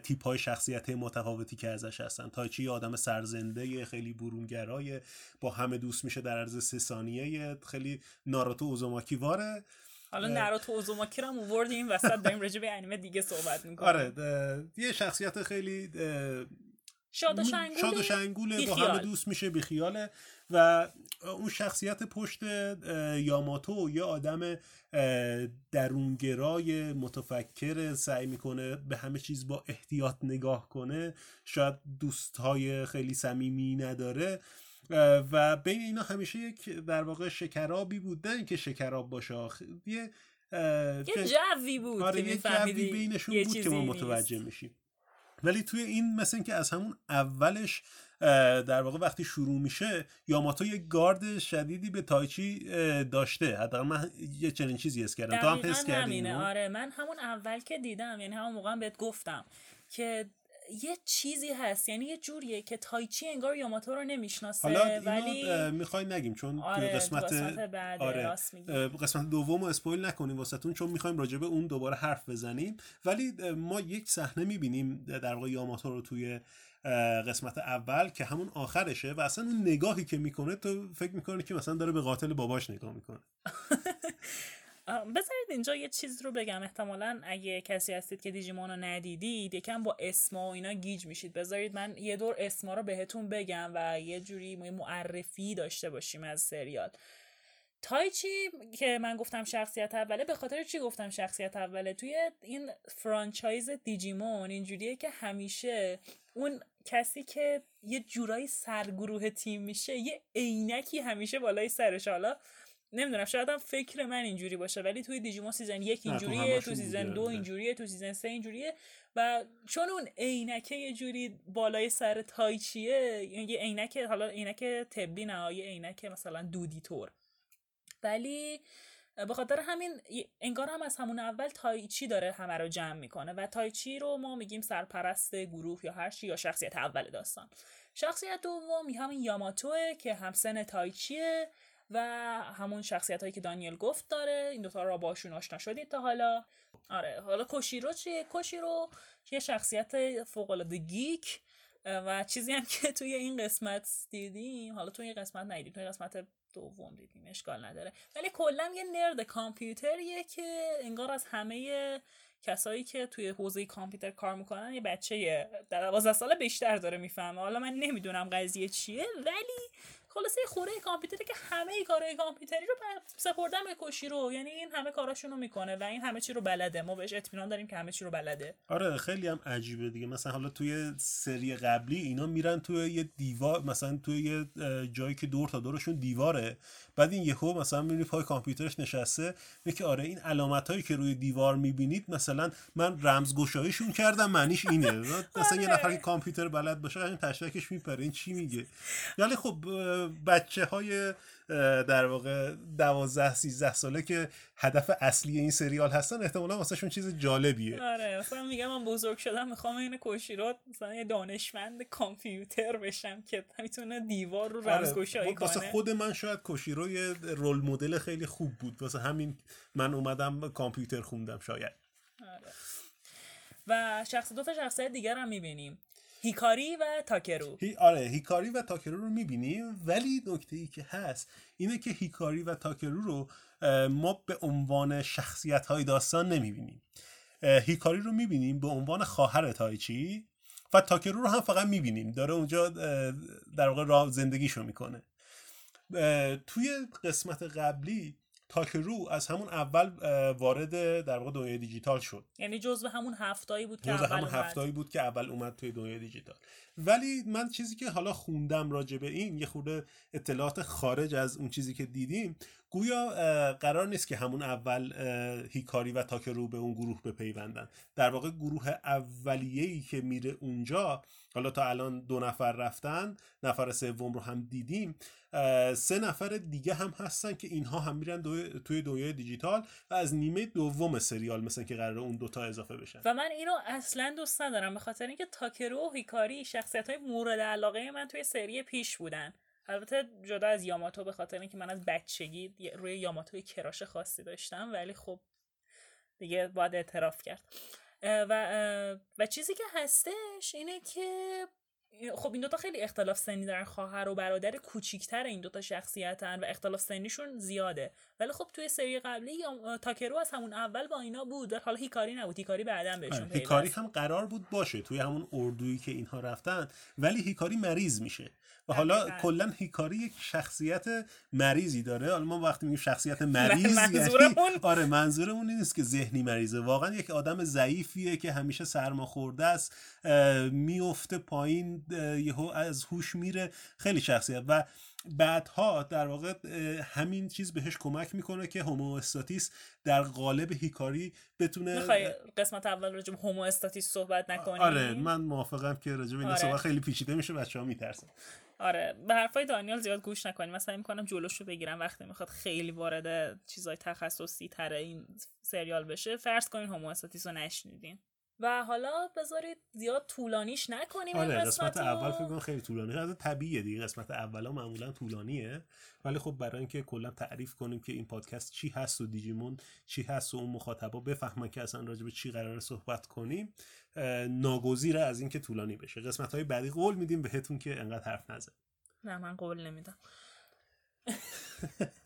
تیپ های شخصیت متفاوتی که ازش هستن. تایچی یه آدم سرزنده خیلی برونگرای با همه دوست میشه در عرض سه ثانیه خیلی ناروتو اوزوماکی واره. حالا ناروتو اوزوماکی رو هم این وسط داریم راجع به انیمه دیگه صحبت می‌کنیم. آره یه شخصیت خیلی شاد و شنگول شاد و شنگوله با. همه دوست میشه بیخیاله. و اون شخصیت پشت یاماتو یه آدم درونگرای متفکر سعی می‌کنه به همه چیز با احتیاط نگاه کنه. شاید دوستهای خیلی صمیمی نداره. و بین اینا همیشه یک در واقع شکرابی بود. نه اینکه شکراب باشه یه یه جوی بود آره که یه جوی بینشون بود که ما نیست. متوجه میشیم. ولی توی این مثل اینکه از همون اولش در واقع وقتی شروع میشه یاماتو یه گارد شدیدی به تایچی داشته. حداقل من یه چنین چیزی حس کردم. تو هم حس کردی؟ آره من همون اول که دیدم یعنی همون موقع بهت گفتم که یه چیزی هست. یعنی یه جوریه که تایچی انگار یاماتو رو نمی‌شناسه حالا اینو ولی می‌خوای نگیم چون آره قسمت قسمت بعد آره قسمت دوم رو اسپویل نکنیم واسهتون چون می‌خوایم راجع به اون دوباره حرف بزنیم. ولی ما یک صحنه می‌بینیم در واقع یاماتو رو توی قسمت اول که همون آخرشه و اصلا اون نگاهی که می‌کنه تو فکر می‌کنه که مثلا داره به قاتل باباش نگاه می‌کنه. بذارید اینجا یه چیز رو بگم. احتمالا اگه کسی هستید که دیجیمون رو ندیدید یکم با اسما و اینا گیج میشید. بذارید من یه دور اسما رو بهتون بگم و یه جوری معرفی داشته باشیم از سریال. تایچی که من گفتم شخصیت اوله؟ به خاطر چی گفتم شخصیت اوله؟ توی این فرانچایز دیجیمون اینجوریه که همیشه اون کسی که یه جورایی سرگروه تیم میشه یه عینکی همیشه بالای سرش. حالا نمی‌دونم شاید هم فکر من اینجوری باشه ولی توی Digimon season یک اینجوریه تو season دو. اینجوریه تو season سه اینجوریه و چون اون عینکه یه جوری بالای سر تایچیه یعنی یه عینک حالا عینک طبی نه یه عینک مثلا دودی طور ولی به خاطر همین انگار هم از همون اول تایچی داره همه رو جمع می‌کنه و تایچی رو ما میگیم سرپرست گروه یا هر چی یا شخصیت اول داستان شخصیت دوم همین یاماتوه که همسن تایچیه و همون شخصیت هایی که دانیل گفت داره. این دوتا را باشون آشنا شدید تا حالا. آره حالا کوشیرو چیه؟ کوشیرو یه شخصیت فوق العاده گیک و چیزی هم که توی این قسمت دیدیم حالا توی این قسمت ندیدیم توی قسمت دوم دیدیم اشکال نداره. ولی کلا یه نرد کامپیوتریه که انگار از همه کسایی که توی حوزه کامپیوتر کار می‌کنن یه بچه در 12 ساله بیشتر داره می‌فهمه. حالا من نمی‌دونم قضیه چیه ولی خلاصه خوره کامپیوتری که همه کارهای کامپیوتری رو سپردن به کوشیرو یعنی این همه کاراشون رو می‌کنه و این همه چی رو بلده. ما بهش اطمینان داریم که همه چی رو بلده. آره خیلی هم عجیبه دیگه. مثلا حالا توی سری قبلی اینا میرن توی یه دیوار مثلا توی یه جایی که دور تا دورشون دیواره. بعد این یهو مثلا می‌بینی پای کامپیوترش نشسته. میگه آره این علامت هایی که روی دیوار می‌بینید مثلا من رمزگشاییشون کردم معنیش اینه. مثلا یه نفر که کامپیوتر بلد باشه این تشتکش میپره. این چی میگه؟ یعنی خب بچه های در واقع دوازده سیزده ساله که هدف اصلی این سریال هستن احتمالا واسه شون چیز جالبیه آره مثلا میگم من بزرگ شدم می‌خوام این کوشیرات مثلا یه دانشمند کامپیوتر بشم که می‌تونه دیوار رو رمزگشایی آره. کنه واسه خود من شاید کوشیرو یه رول مدل خیلی خوب بود واسه همین من اومدم کامپیوتر خوندم شاید آره. و شخص دو تا شخصیت دیگر هم می‌بینیم هیکاری و تاکرو. هی آره هیکاری و تاکرو رو می‌بینیم. ولی نکته ای که هست اینه که هیکاری و تاکرو رو ما به عنوان شخصیت های داستان نمی‌بینیم. هیکاری رو می‌بینیم به عنوان خواهر تایچی و تاکرو رو هم فقط می‌بینیم. داره اونجا در واقع راه زندگیشو می‌کنه. توی قسمت قبلی تاکرو از همون اول وارد در واقع دنیای دیجیتال شد. یعنی جزو همون هفتایی بود که اول همون هفتایی بود که اول اومد توی دنیای دیجیتال. ولی من چیزی که حالا خوندم راجع به این یه خورده اطلاعات خارج از اون چیزی که دیدیم گویا قرار نیست که همون اول هیکاری و تاکرو به اون گروه بپیوندن. در واقع گروه اولیه‌ای که میره اونجا حالا تا الان دو نفر رفتن نفر سوم رو هم دیدیم. سه نفر دیگه هم هستن که اینها هم میرن دو... توی دنیای دیجیتال و از نیمه دوم سریال مثلا که قرار اون دوتا اضافه بشن. و من اینو اصلا دوست ندارم به خاطر اینکه تاکرو و هیکاری شخصیت های مورد علاقه من توی سری پیش بودن. البته جدا از یاماتو به خاطر اینکه من از بچگی روی یاماتو کراش خاصی داشتم ولی خب دیگه باید اعتراف کرد. و و چیزی که هستش اینه که خب این دوتا خیلی اختلاف سنی دارن خواهر و برادر کوچیکتر این دوتا شخصیتن و اختلاف سنیشون زیاده. ولی خب توی سری قبلی تاکرو از همون اول با اینا بود حالا هیکاری نبود هیکاری بعدا بهشون هیکاری هم قرار بود باشه توی همون اردویی که اینها رفتن ولی هیکاری مریض میشه. و حالا کلا هیکاری یک شخصیت مریضی داره. حالا ما وقتی میگیم شخصیت مریض منظورمون؟ یعنی آره منظورمون این نیست که ذهنی مریضه. واقعا یک آدم ضعیفیه که همیشه سرماخورده است میفته پایین یهو از هوش میره. خیلی شخصیت. و بعدها در واقع همین چیز بهش کمک می‌کنه که هوموستاتیس در قالب هیکاری بتونه می‌خوای قسمت اول راجع به هومو استاتیس صحبت نکنی؟ آره من موافقم که راجع به این آره. صحبت خیلی پیچیده میشه بچه ها میترسن. آره. به حرفای دانیال زیاد گوش نکنیم من سعی می‌کنم جلوش رو بگیرم وقتی می‌خواد خیلی وارد چیزای تخصصی تر این سریال بشه. فرض کنین هومو استاتیس رو نشنیدین. و حالا بذارید زیاد طولانیش نکنیم این آره قسمت. اول فکر کنم خیلی طولانیه از طبیعیه دیگه. قسمت اولا معمولا طولانیه. ولی خب برای اینکه کلا تعریف کنیم که این پادکست چی هست و دیجیمون چی هست و اون مخاطبا بفهمن که اصلا راجع به چی قراره صحبت کنیم ناگزیره از اینکه طولانی بشه. قسمت های بعدی قول میدیم بهتون که انقدر حرف نزن نه من قول نمیدم.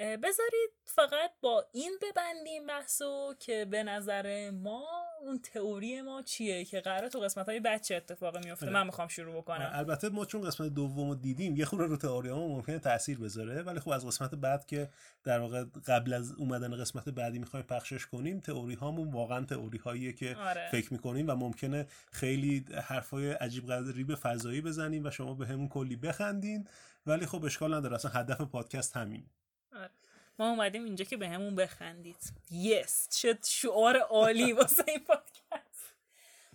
بذارید فقط با این ببندیم بحثو که به نظر ما اون تئوری ما چیه که قراره تو قسمت های بچه اتفاق میفته آره. من می‌خوام شروع بکنم البته ما چون قسمت دوم رو دیدیم یه خورده رو تئوریامون ممکنه تاثیر بذاره ولی خب از قسمت بعد که در واقع قبل از اومدن قسمت بعدی می‌خوایم پخشش کنیم تئوری هامون واقعا تئوری هاییه که آره. فکر می‌کنیم و ممکنه خیلی حرفای عجیب غریب فضایی بزنیم و شما به همون کلی بخندین ولی خب اشکال نداره اصلا هدف پادکست همین آره. ما اومدیم اینجا که به همون بخندید. یس چه شعار عالی واسه این پادکست.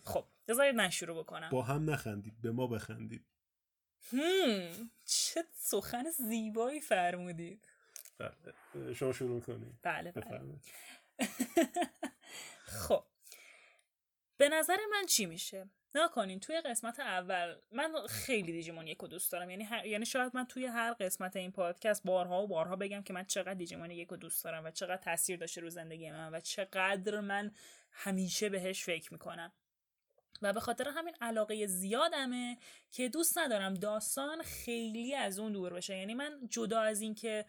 خب بذارید من شروع بکنم. با هم نخندید به ما بخندید. هم. چه سخن زیبایی فرمودید. بله. شما شروع کنید. بله بله. خب به نظر من چی میشه؟ نکنین توی قسمت اول من خیلی دیجیمون یک دوست دارم. یعنی هر... یعنی شاید من توی هر قسمت این پادکست بارها و بارها بگم که من چقدر دیجیمون یک دوست دارم و چقدر تاثیر داشته رو زندگی من و چقدر من همیشه بهش فکر می‌کنم. و به خاطر همین علاقه زیادمه که دوست ندارم داستان خیلی از اون دور بشه. یعنی من جدا از این که اه،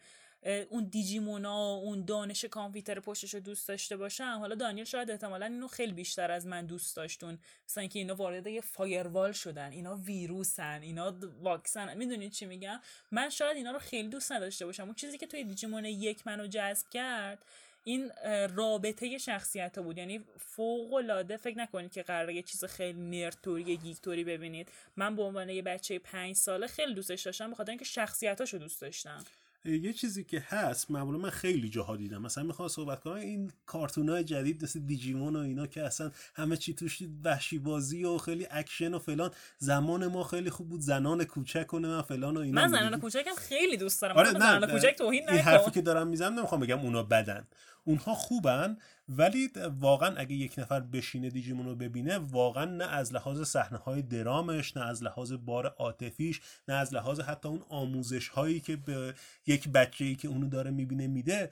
اون دیجیمونا و اون دانش کامپیوتر پشتش رو دوست داشته باشم. حالا دانیل شاید احتمالا اینو خیلی بیشتر از من دوست داشتون مثلا اینکه اینا وارد یه فایروال شدن اینا ویروسن اینا واکسن می‌دونید چی میگم؟ من شاید اینا رو خیلی دوست نداشته باشم. اون چیزی که توی دیجیمون یک منو جذب کرد این رابطه شخصیت ها بود. یعنی فوق العاده فکر نکنید که قراره یه چیز خیلی nerd طوری یه geek طوری ببینید. من به عنوان یه بچه پنج ساله خیلی دوستش داشتم بخاطر اینکه شخصیتاشو دوست داشتم. یه چیزی که هست معمولا من خیلی جاها دیدم. مثلا می‌خوام صحبت کنم این کارتون های جدید مثل Digimon و اینا که اصلا همه چی توش وحشی بازی و خیلی اکشن و فلان. زمان ما خیلی خوب بود زنان کوچک و من فلان و اینا من زنان. کوچکم خیلی دوست دارم. آره نه زنان کوچک توهین این حرفی نکن. که دارم می‌زنم نمی‌خوام بگم اونا بدن. اونها خوبن ولی واقعا اگه یک نفر بشینه دیجیمون رو ببینه واقعا نه از لحاظ صحنه های درامش نه از لحاظ بار عاطفیش نه از لحاظ حتی اون آموزش هایی که به یک بچه ای که اونو داره می‌بینه میده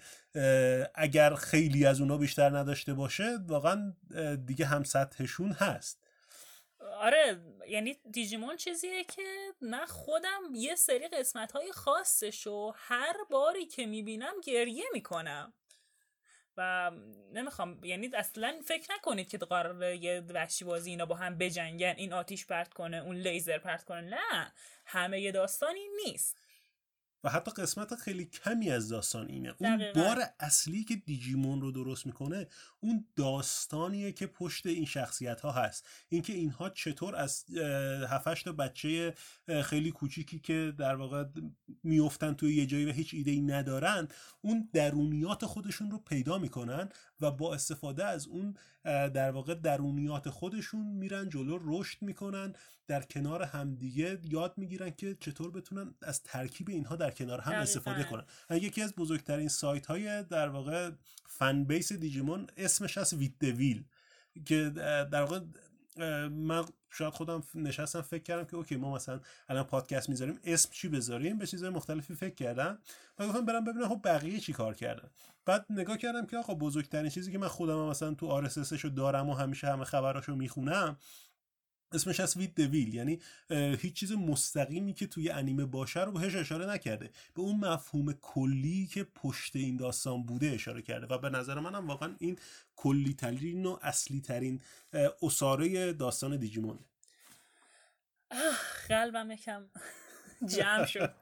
اگر خیلی از اونا بیشتر نداشته باشه واقعا دیگه هم سطحشون هست. آره یعنی دیجیمون چیزیه که من خودم یه سری قسمت های خاصشو هر باری که می‌بینم گریه می‌کنم. و نمی‌خوام یعنی اصلا فکر نکنید که قراره یه وحشی بازی اینا با هم بجنگن این آتیش پرت کنه اون لیزر پرت کنه نه همه یه داستانی نیست. و حتی قسمت خیلی کمی از داستان اینه اون. بار اصلی که دیجیمون رو درست می‌کنه اون داستانیه که پشت این شخصیت ها هست اینکه اینها چطور از هفتش تا بچه خیلی کوچیکی که در واقع میفتن توی یه جایی و هیچ ایده ای ندارن اون درونیات خودشون رو پیدا می‌کنن و با استفاده از اون در واقع درونیات خودشون میرن جلو رشد می‌کنن در کنار همدیگه یاد می‌گیرن که چطور بتونن از ترکیب اینها در کنار هم. استفاده کنن یکی از بزرگترین سایت های در واقع فن بیس دیجیمون اسمش هست ویت دویل که در واقع من شاید خودم نشستم فکر کردم که اوکی ما مثلا الان پادکست می‌ذاریم اسم چی بذاریم؟ به چیزهای مختلفی فکر کردم و گفتم برم ببینم خب بقیه چی کار کردن. بعد نگاه کردم که آقا بزرگترین چیزی که من خودم مثلا تو RSS شو دارم و همیشه همه خبراشو می‌خونم اسمش از وید دویل یعنی هیچ چیز مستقیمی که توی انیمه باشه رو بهش اشاره نکرده. به اون مفهوم کلی که پشت این داستان بوده اشاره کرده. و به نظر منم واقعا این کلی ترین و اصلی ترین اساره داستان دیجیمونه قلبم یکم جمع شد.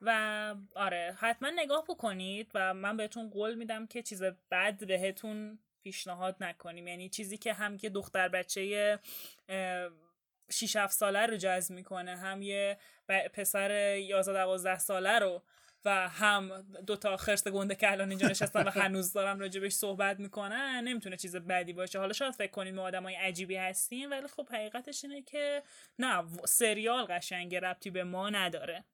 و آره حتما نگاه بکنید و من بهتون قول میدم که چیز بد بهتون پیشنهاد نکنیم. یعنی چیزی که هم که دختر بچه اه، 6 7 ساله رو جذب می‌کنه هم یه پسر 11 12 ساله رو و هم دوتا خرس گنده که الان اینجا نشستن و هنوز دارم راجبش صحبت می‌کنن نمی‌تونه چیز بدی باشه. حالا شاید فکر کنید ما آدمای عجیبی هستیم ولی خب حقیقتش اینه که نه سریال قشنگه ربطی به ما نداره.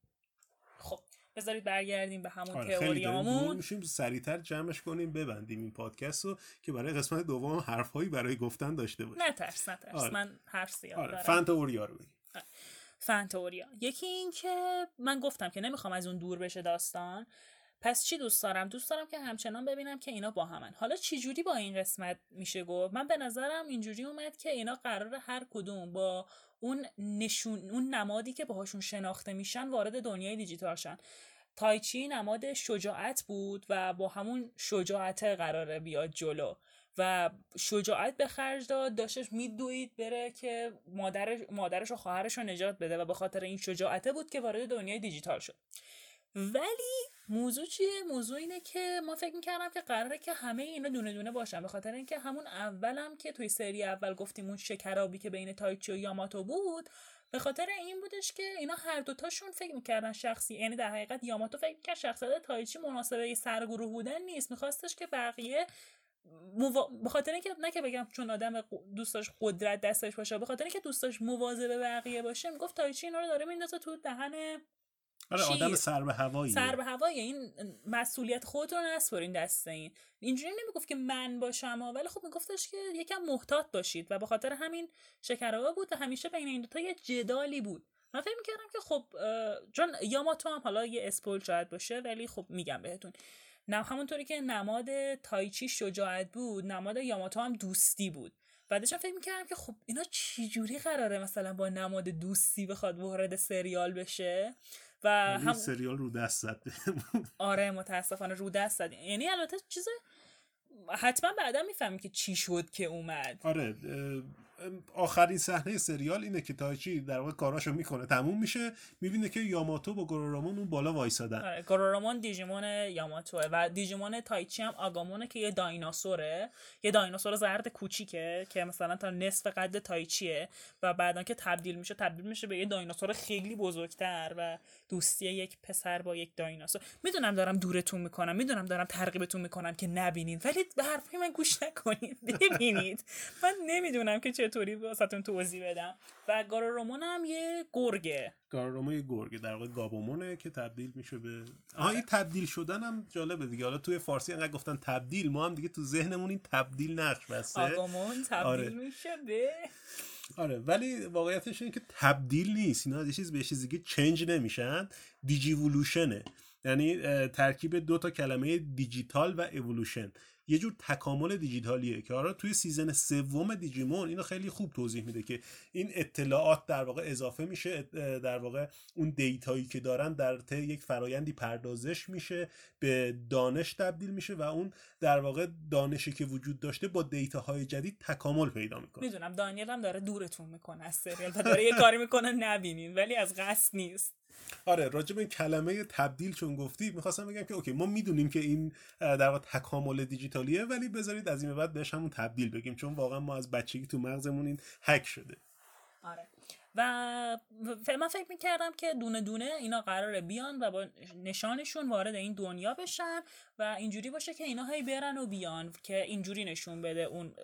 خب. بذارید برگردیم به همون آره تئوریامون. میشیم سریعتر جمعش کنیم ببندیم این پادکست رو که برای قسمت دوم حرفهایی برای گفتن داشته باشیم. نترس نترس. آره. من حرف زیاد آره دارم. فن تئوریا رو بگیم. فنتوریا یکی این که من گفتم که نمی‌خوام از اون دور بشه داستان. پس چی دوست دارم؟ دوست دارم که همچنان ببینم که اینا با همن. حالا چی جوری با این قسمت میشه گفت؟ من به نظرم اینجوری اومد که اینا قرار هر کدوم با اون نشون اون نمادی که باهاشون شناخته میشن وارد دنیای دیجیتال شن. تایچی نماد شجاعت بود و با همون شجاعت قراره بیاد جلو. و شجاعت به خرج داد داشتش میدوید بره که مادرش, مادرش و خواهرش رو نجات بده و به خاطر این شجاعته بود که وارد دنیای دیجیتال شد. ولی موضوع چیه؟ موضوع اینه که ما فکر می‌کردم که قراره که همه اینا دونه دونه باشن. به خاطر اینکه همون اولم که توی سری اول گفتیم اون شکرابی که بین تایچی و یاماتو بود به خاطر این بودش که اینا هر دوتاشون فکر می‌کردن شخصی. یعنی در حقیقت یاماتو فکر می‌کرد شخصیت تایچی مناسبه سرگروه بودن نیست. میخواستش که بقیه موا... به خاطر اینکه نه که بگم چون آدم ق- دوست داشت قدرت دستش باشه به خاطر اینکه دوست داشت مواظب بقیه باشه می‌گفت تایچی اینا رو داره میندازه تو دهن آره؟ آدم سر به هوایی. سر به هوای این مسئولیت خودت رو نسپرین دست این. اینجوری نمی‌گفت که من باشم ها، ولی خب میگفتش که یکم محتاط باشید و به خاطر همین شکرابه بود و همیشه بین این دوتا یه جدالی بود. من فکر می‌کردم که خب اه، چون یاماتو هم حالا یه اسپول شاید باشه ولی خب میگم بهتون. نه همونطوری که نماد تایچی شجاعت بود نماد یاماتو هم دوستی بود. بعدش فکر می‌کردم که خب اینا چجوری قراره مثلا با نماد دوستی بخواد وارد سریال بشه؟ و ولی هم سریال رو دست زد آره متاسفانه رو دست زدیم یعنی البته چیز حتما بعدا می‌فهمیم که چی شد که اومد. آره آخرین صحنه سریال اینه که تایچی در واقع کاراشو می‌کنه. تموم میشه می‌بینه که یاماتو با گورورامون اون بالا وایسادن. آره گورورومون دیجیمون یاماتوه و دیجیمون تایچی هم آگامونه که یه دایناسوره. یه دایناسور زرد کوچیکه که مثلا تا نصف قد تایچیه و بعدا که تبدیل میشه تبدیل میشه به یه دایناسور خیلی بزرگتر و دوستی یک پسر با یک دایناسور. می‌دونم دارم دورتون می‌کنم می‌دونم دارم ترغیبتون می‌کنم که نبینید ولی به حرفای من گوش نکنید ببینید. من نمی‌دونم که چطوری واسهتون توضیح بدم؟ و گارورومون هم یه گرگه. گاروراما یه گرگه در واقع گابومونه که تبدیل میشه به آها این تبدیل شدن هم جالبه دیگه. حالا توی فارسی انقدر گفتن تبدیل ما هم دیگه تو ذهنمون این تبدیل نقش بسته. آگامون تبدیل آره. میشه به آره ولی واقعیتش اینه که تبدیل نیست. اینا از یه چیز به چیز دیگه change نمیشن. Digivolution ه یعنی ترکیب دو تا کلمه دیجیتال و اولوشن یه جور تکامل دیجیتالیه که حالا توی season سوم Digimon اینو خیلی خوب توضیح میده که این اطلاعات در واقع اضافه میشه در واقع اون data یی که دارن در طی یک فرایندی پردازش میشه به دانش تبدیل میشه و اون در واقع دانشی که وجود داشته با دیتاهای جدید تکامل پیدا می‌کنه. می‌دونم دانیل هم داره دورتون می‌کنه از سریال و داره یه کاری می‌کنه نبینین ولی از قصد نیست. آره راجع به این کلمه تبدیل چون گفتی می‌خواستم بگم که اوکی ما می‌دونیم که این در واقع تکامل دیجیتالیه ولی بذارید از این بعد بهش همون تبدیل بگیم چون واقعا ما از بچگی تو مغزمون این هک شده. آره. و من فکر می‌کردم که دونه دونه اینا قراره بیان و با نشانشون وارد این دنیا بشن و اینجوری باشه که اینا هی برن و بیان که اینجوری نشون بده اون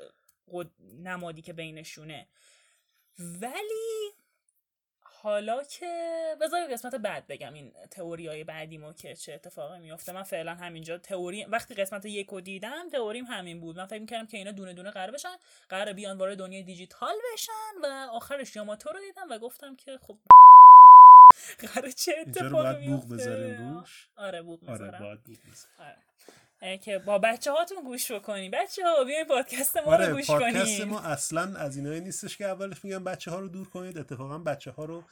نمادی که بینشونه. ولی حالا که بذار قسمت بعد بگم این تئوری های بعدیمو که چه اتفاقی میفته. من فعلا همینجا تئوری وقتی قسمت یک رو دیدم تئوریم همین بود. من فکر می‌کردم که اینا دونه دونه قرار بشن قرار بیان وارد دنیای دیجیتال بشن و آخرش یاماتو رو دیدم و گفتم که خب قرار چه اتفاقی میفته؟ آره بوق آره می‌ذارم. بذاریم. آره. که با بچه هاتون گوش بکنین بچه ها بیاین پادکست ما رو آره گوش پادکست کنین. ما اصلا از اینایی نیستش که اولش میگم بچه ها رو دور کنید. اتفاقا بچه ها رو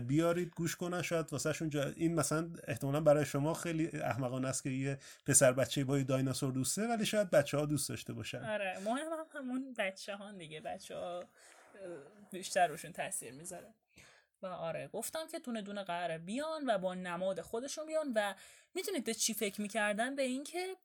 بیارید گوش کنن. شاید واسه جا... این مثلا احتمالا برای شما خیلی احمقانه است که یه پسر بچه با یه دایناسور دوسته ولی شاید بچه ها دوست داشته باشن. آره مهم هم همون بچه ها دیگه. بچه ها بیشتر روشون تاثیر می‌ذاره. و آره گفتم که دونه دونه قراره بیان و با نماد خودشون بیان و می‌دونید به چی فکر می‌کردن؟ به اینکه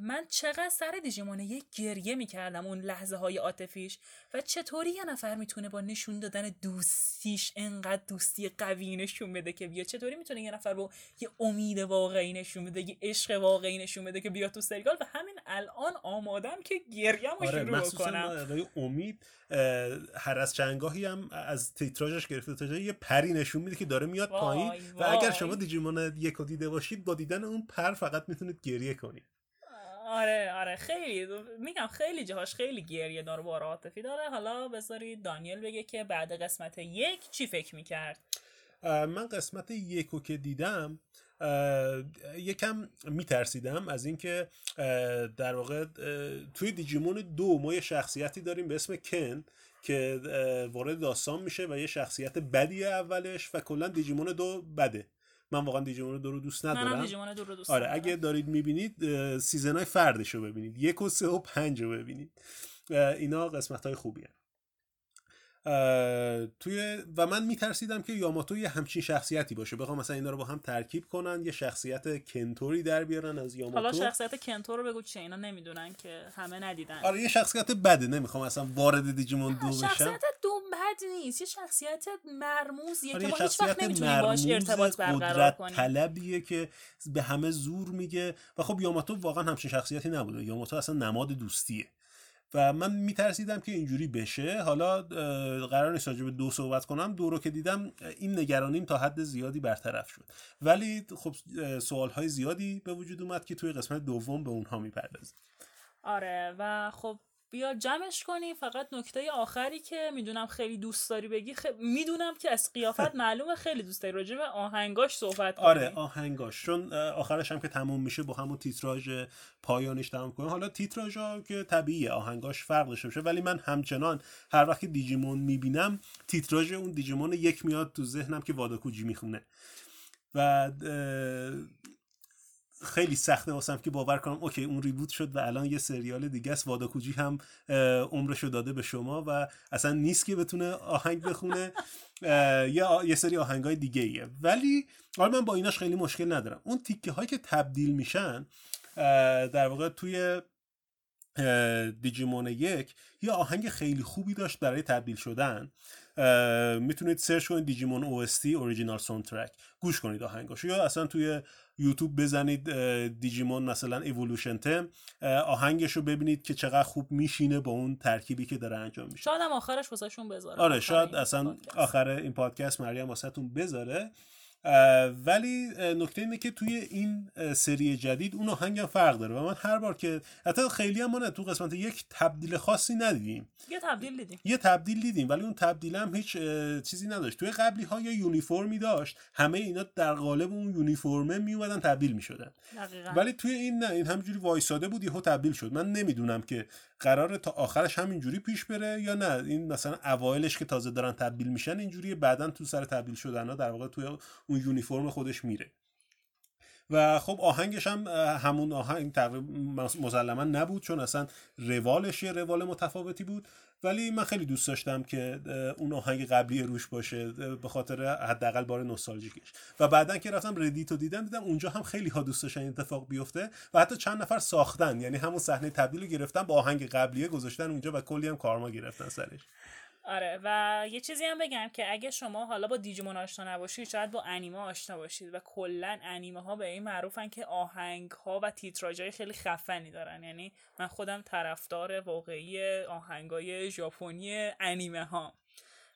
من چقدر سر دیجیمون یک گریه می‌کردم اون لحظه های عاطفیش و چطوری یه نفر می‌تونه با نشون دادن دوستیش انقدر دوستی قوی نشون بده که بیا چطوری می‌تونه یه نفر با یه امید واقعی نشون بده یه عشق واقعی نشون بده که بیا تو سریال و همین الان آمادم که گریم رو آره شروع کنم. امید هر از چنگاهی هم از تیتراژش گرفته تا یه پری نشون میده که داره میاد پایین. و. اگر شما دیجیمون یک دیده باشید با دیدن اون پر فقط می‌تونید گریه کنید. آره آره خیلی. میگم خیلی جاهاش خیلی گریه داره بار عاطفی داره. حالا بذارید دانیل بگه که بعد قسمت یک چی فکر می‌کرد. من قسمت یکو که دیدم یکم میترسیدم از اینکه در واقع توی Digimon دو ما یه شخصیتی داریم به اسم کن که وارد داستان میشه و یه شخصیت بدیه اولش و کلا Digimon دو بده. من واقعا Digimon دو رو دوست منم ندارم. Digimon دو رو دوست آره. اگه دارید می‌بینید season های فردش رو ببینید. یک و سه و پنج رو ببینید. اینا قسمت های خوبی توی و من میترسیدم که یاماتو یه همچین شخصیتی باشه. بخوام مثلا اینا رو با هم ترکیب کنن یه شخصیت کن طوری در بیارن از حالا یاماتو شخصیت کنتو رو بگو چه اینا نمی‌دونن که همه ندیدن. آره یه شخصیت بده نمی‌خوام اصلا وارد دیجیمون دو بشم. شخصیت دو بد نیست. یه شخصیت مرموزیه آره که ما هیچ وقت نمی‌تونیم باش ارتباط برقرار قدرت کنیم طلبیه که به همه زور میگه. و خب یاماتو واقعا همچین شخصیتی نبوده. یاماتو اصلا نماد دوستیه. و من میترسیدم که اینجوری بشه. حالا قرار نیست به دو صحبت کنم. دو رو که دیدم این نگرانیم تا حد زیادی برطرف شد. ولی خب سوال های زیادی به وجود اومد که توی قسمت دوم به اونها می‌پردازیم. آره و خب بیا جمعش کنیم فقط نکته آخری که می‌دونم خیلی دوست داری بگی خ... می‌دونم که از قیافت معلومه خیلی دوست داری راجع به آهنگاش صحبت کنی. آره آهنگاش. چون آخرش هم که تموم میشه با همون تیتراژ پایانش تموم کنه حالا تیتراژ ها که طبیعیه آهنگاش فرق داشته باشه. ولی من همچنان هر وقت دیجیمون می‌بینم تیتراژ اون دیجیمون یک میاد تو ذهنم که واداکوجی می‌خونه. و خیلی سخته واسم که باور کنم. اوکی اون ریبوت شد و الان یه سریال دیگه است. واداکوجی هم عمرشو داده به شما و اصلا نیست که بتونه آهنگ بخونه. اه، یه سری آهنگای دیگه ایه. ولی حالا من با ایناش خیلی مشکل ندارم. اون تیکه هایی که تبدیل میشن در واقع توی Digimon یک یه آهنگ خیلی خوبی داشت برای تبدیل شدن. می‌تونید search کنید Digimon OST original soundtrack گوش کنید آهنگاشو. یا اصلا توی یوتیوب بزنید Digimon مثلا evolution theme آهنگش رو ببینید که چقدر خوب میشینه با اون ترکیبی که داره انجام میشه. شاید هم آخرش واسهشون بذاره. آره شاید اصلا پادکست. آخر این پادکست مریم واسهتون بذاره. ولی نکته اینه که توی این سری جدید اون آهنگ هم فرق داره و من هر بار که حتی خیلی هم ما نه تو قسمت یک تبدیل خاصی ندیدیم. یه تبدیل دیدیم. یه تبدیل دیدیم ولی اون تبدیل هم هیچ چیزی نداشت. توی قبلی ها یه یونیفرمی داشت. همه اینا در قالب اون یونیفرمه میومدن تبدیل می‌شدن. دقیقا. ولی توی این نه این همجوری وایساده بود یهو تبدیل شد. من نمی‌دونم که قراره تا آخرش همینجوری پیش بره یا نه؟ این مثلا اوایلش که تازه دارن تبدیل میشن اینجوری بعدا تو سر تبدیل شدن ها در واقع توی اون یونیفرم خودش میره. و خب آهنگش هم همون آهنگ تقریبا مسلما نبود چون اصلا روالش یه روال متفاوتی بود. ولی من خیلی دوست داشتم که اون آهنگ قبلی روش باشه به خاطر حداقل بار نوستالژیکش. و بعدا که رفتم ردیتو دیدم دیدم اونجا هم خیلی ها دوست داشتن اتفاق بیفته و حتی چند نفر ساختن. یعنی همون صحنه تبدیل رو گرفتن با آهنگ قبلیه گذاشتن اونجا و کلی هم کارما گرفتن سرش. آره و یه چیزی هم بگم که اگه شما حالا با دیجیمون آشنا نباشید شاید با انیمه آشنا باشید و کلا انیمه ها به این معروفن که آهنگ ها و تیتراژهای خیلی خفنی دارن. یعنی من خودم طرفدار واقعی آهنگای ژاپنی انیمه ها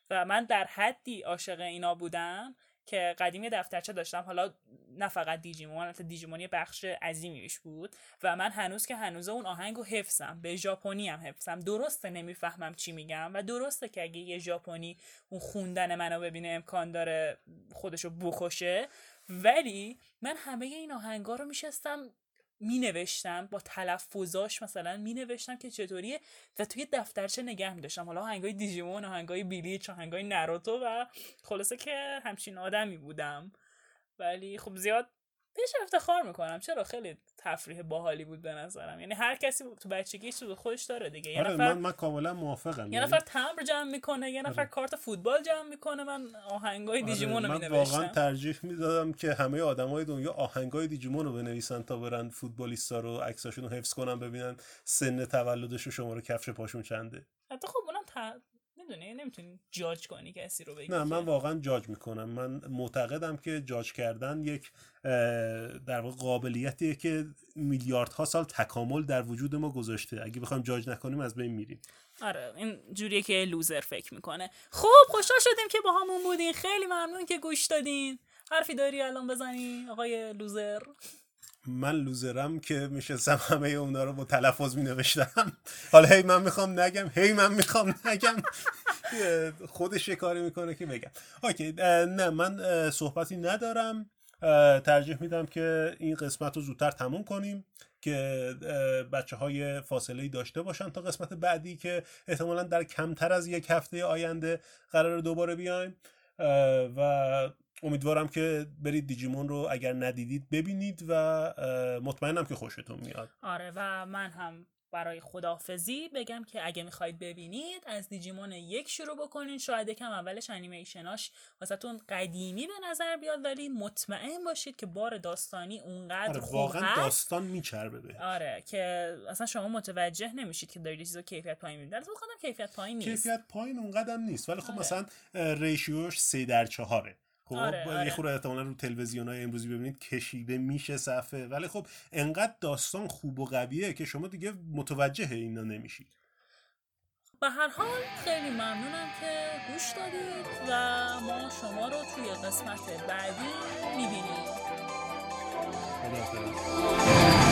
و من در حدی عاشق اینا بودم که قدیم یه دفترچه داشتم حالا نه فقط دیجیمون البته دیجیمون بخش عظیمیش بود و من هنوز که هنوز اون آهنگو حفظم به ژاپنی هم حفظم. درسته نمی‌فهمم چی میگم و درسته که اگه یه ژاپنی اون خوندن منو ببینه امکان داره خودشو بکشه ولی من همه این آهنگا رو میشستم می نوشتم با تلفظاش مثلا می نوشتم که چطوریه و توی دفترچه نگه می داشتم حالا آهنگای دیجیمون آهنگای بیلیچ آهنگای ناروتو و خلاصه که همچین آدمی بودم. ولی خب زیاد بهش افتخار می‌کنم. چرا خیلی تفریح باحالی بود به نظرم. یعنی هر کسی تو بچگی چیز خودش داره دیگه. یه آره نفر من, من کاملا موافقم. یه یعنی نفر تمبر جمع می‌کنه یه نفر کارت فوتبال جمع می‌کنه. من آهنگای آره، دیجیمون رو من واقعا ترجیح می‌دادم که همه آدمای دنیا آهنگای دیجیمون رو بنویسن تا برن فوتبالیستا رو عکساشون رو حفظ کنن ببینن سن تولدش و شماره کفش پاشون چنده. حتی خب اونم ت... می‌دونی؟ نمی‌تونی جاج کنی کسی رو بگی نه من واقعا جاج می‌کنم. من معتقدم که جاج کردن یک در واقع قابلیتیه که میلیاردها سال تکامل در وجود ما گذاشته. اگه بخوایم جاج نکنیم از بین میریم. آره این جوریه که لوزر فکر می‌کنه. خب خوشحال شدیم که با همون بودین. خیلی ممنون که گوش دادین. حرفی داری الان بزنی آقای لوزر من لوزرم که میشستم همه اونا رو با تلفظ می نوشتم حالا هی من می‌خوام نگم هی من می‌خوام نگم. خودش کاری می‌کنه که بگم. اوکی نه من صحبتی ندارم. ترجیح میدم که این قسمت رو زودتر تموم کنیم که بچه های فاصله داشته باشن تا قسمت بعدی که احتمالا در کمتر از یک هفته آینده قرار دوباره بیایم. و امیدوارم که برید دیجیمون رو اگر ندیدید ببینید و مطمئنم که خوشتون میاد. آره و من هم برای خدافزی بگم که اگه می‌خواید ببینید از دیجیمون یک شروع بکنین. شاید یکم اولش انیمیشناش واسهتون قدیمی به نظر بیاد ولی مطمئن باشید که بار داستانی اونقدر آره خوب واقعا هست. داستان میچربه به آره که اصلا شما متوجه نمیشید که دارید یه چیزا کیفیت پایین می‌بینید. البته خودم کیفیت پایین نیست. کیفیت پایین اونقدر نیست. ولی خب آره. مثلا ریشیوش سه در چهاره. خب آره، آره. یه خورده احتمالا رو تلویزیون های امروزی ببینید کشیده میشه صفحه. ولی خب انقدر داستان خوب و قویه که شما دیگه متوجه اینا نمیشید. به هر حال خیلی ممنونم که گوش دادید و ما شما رو توی قسمت بعدی می‌بینیم. خداحافظ.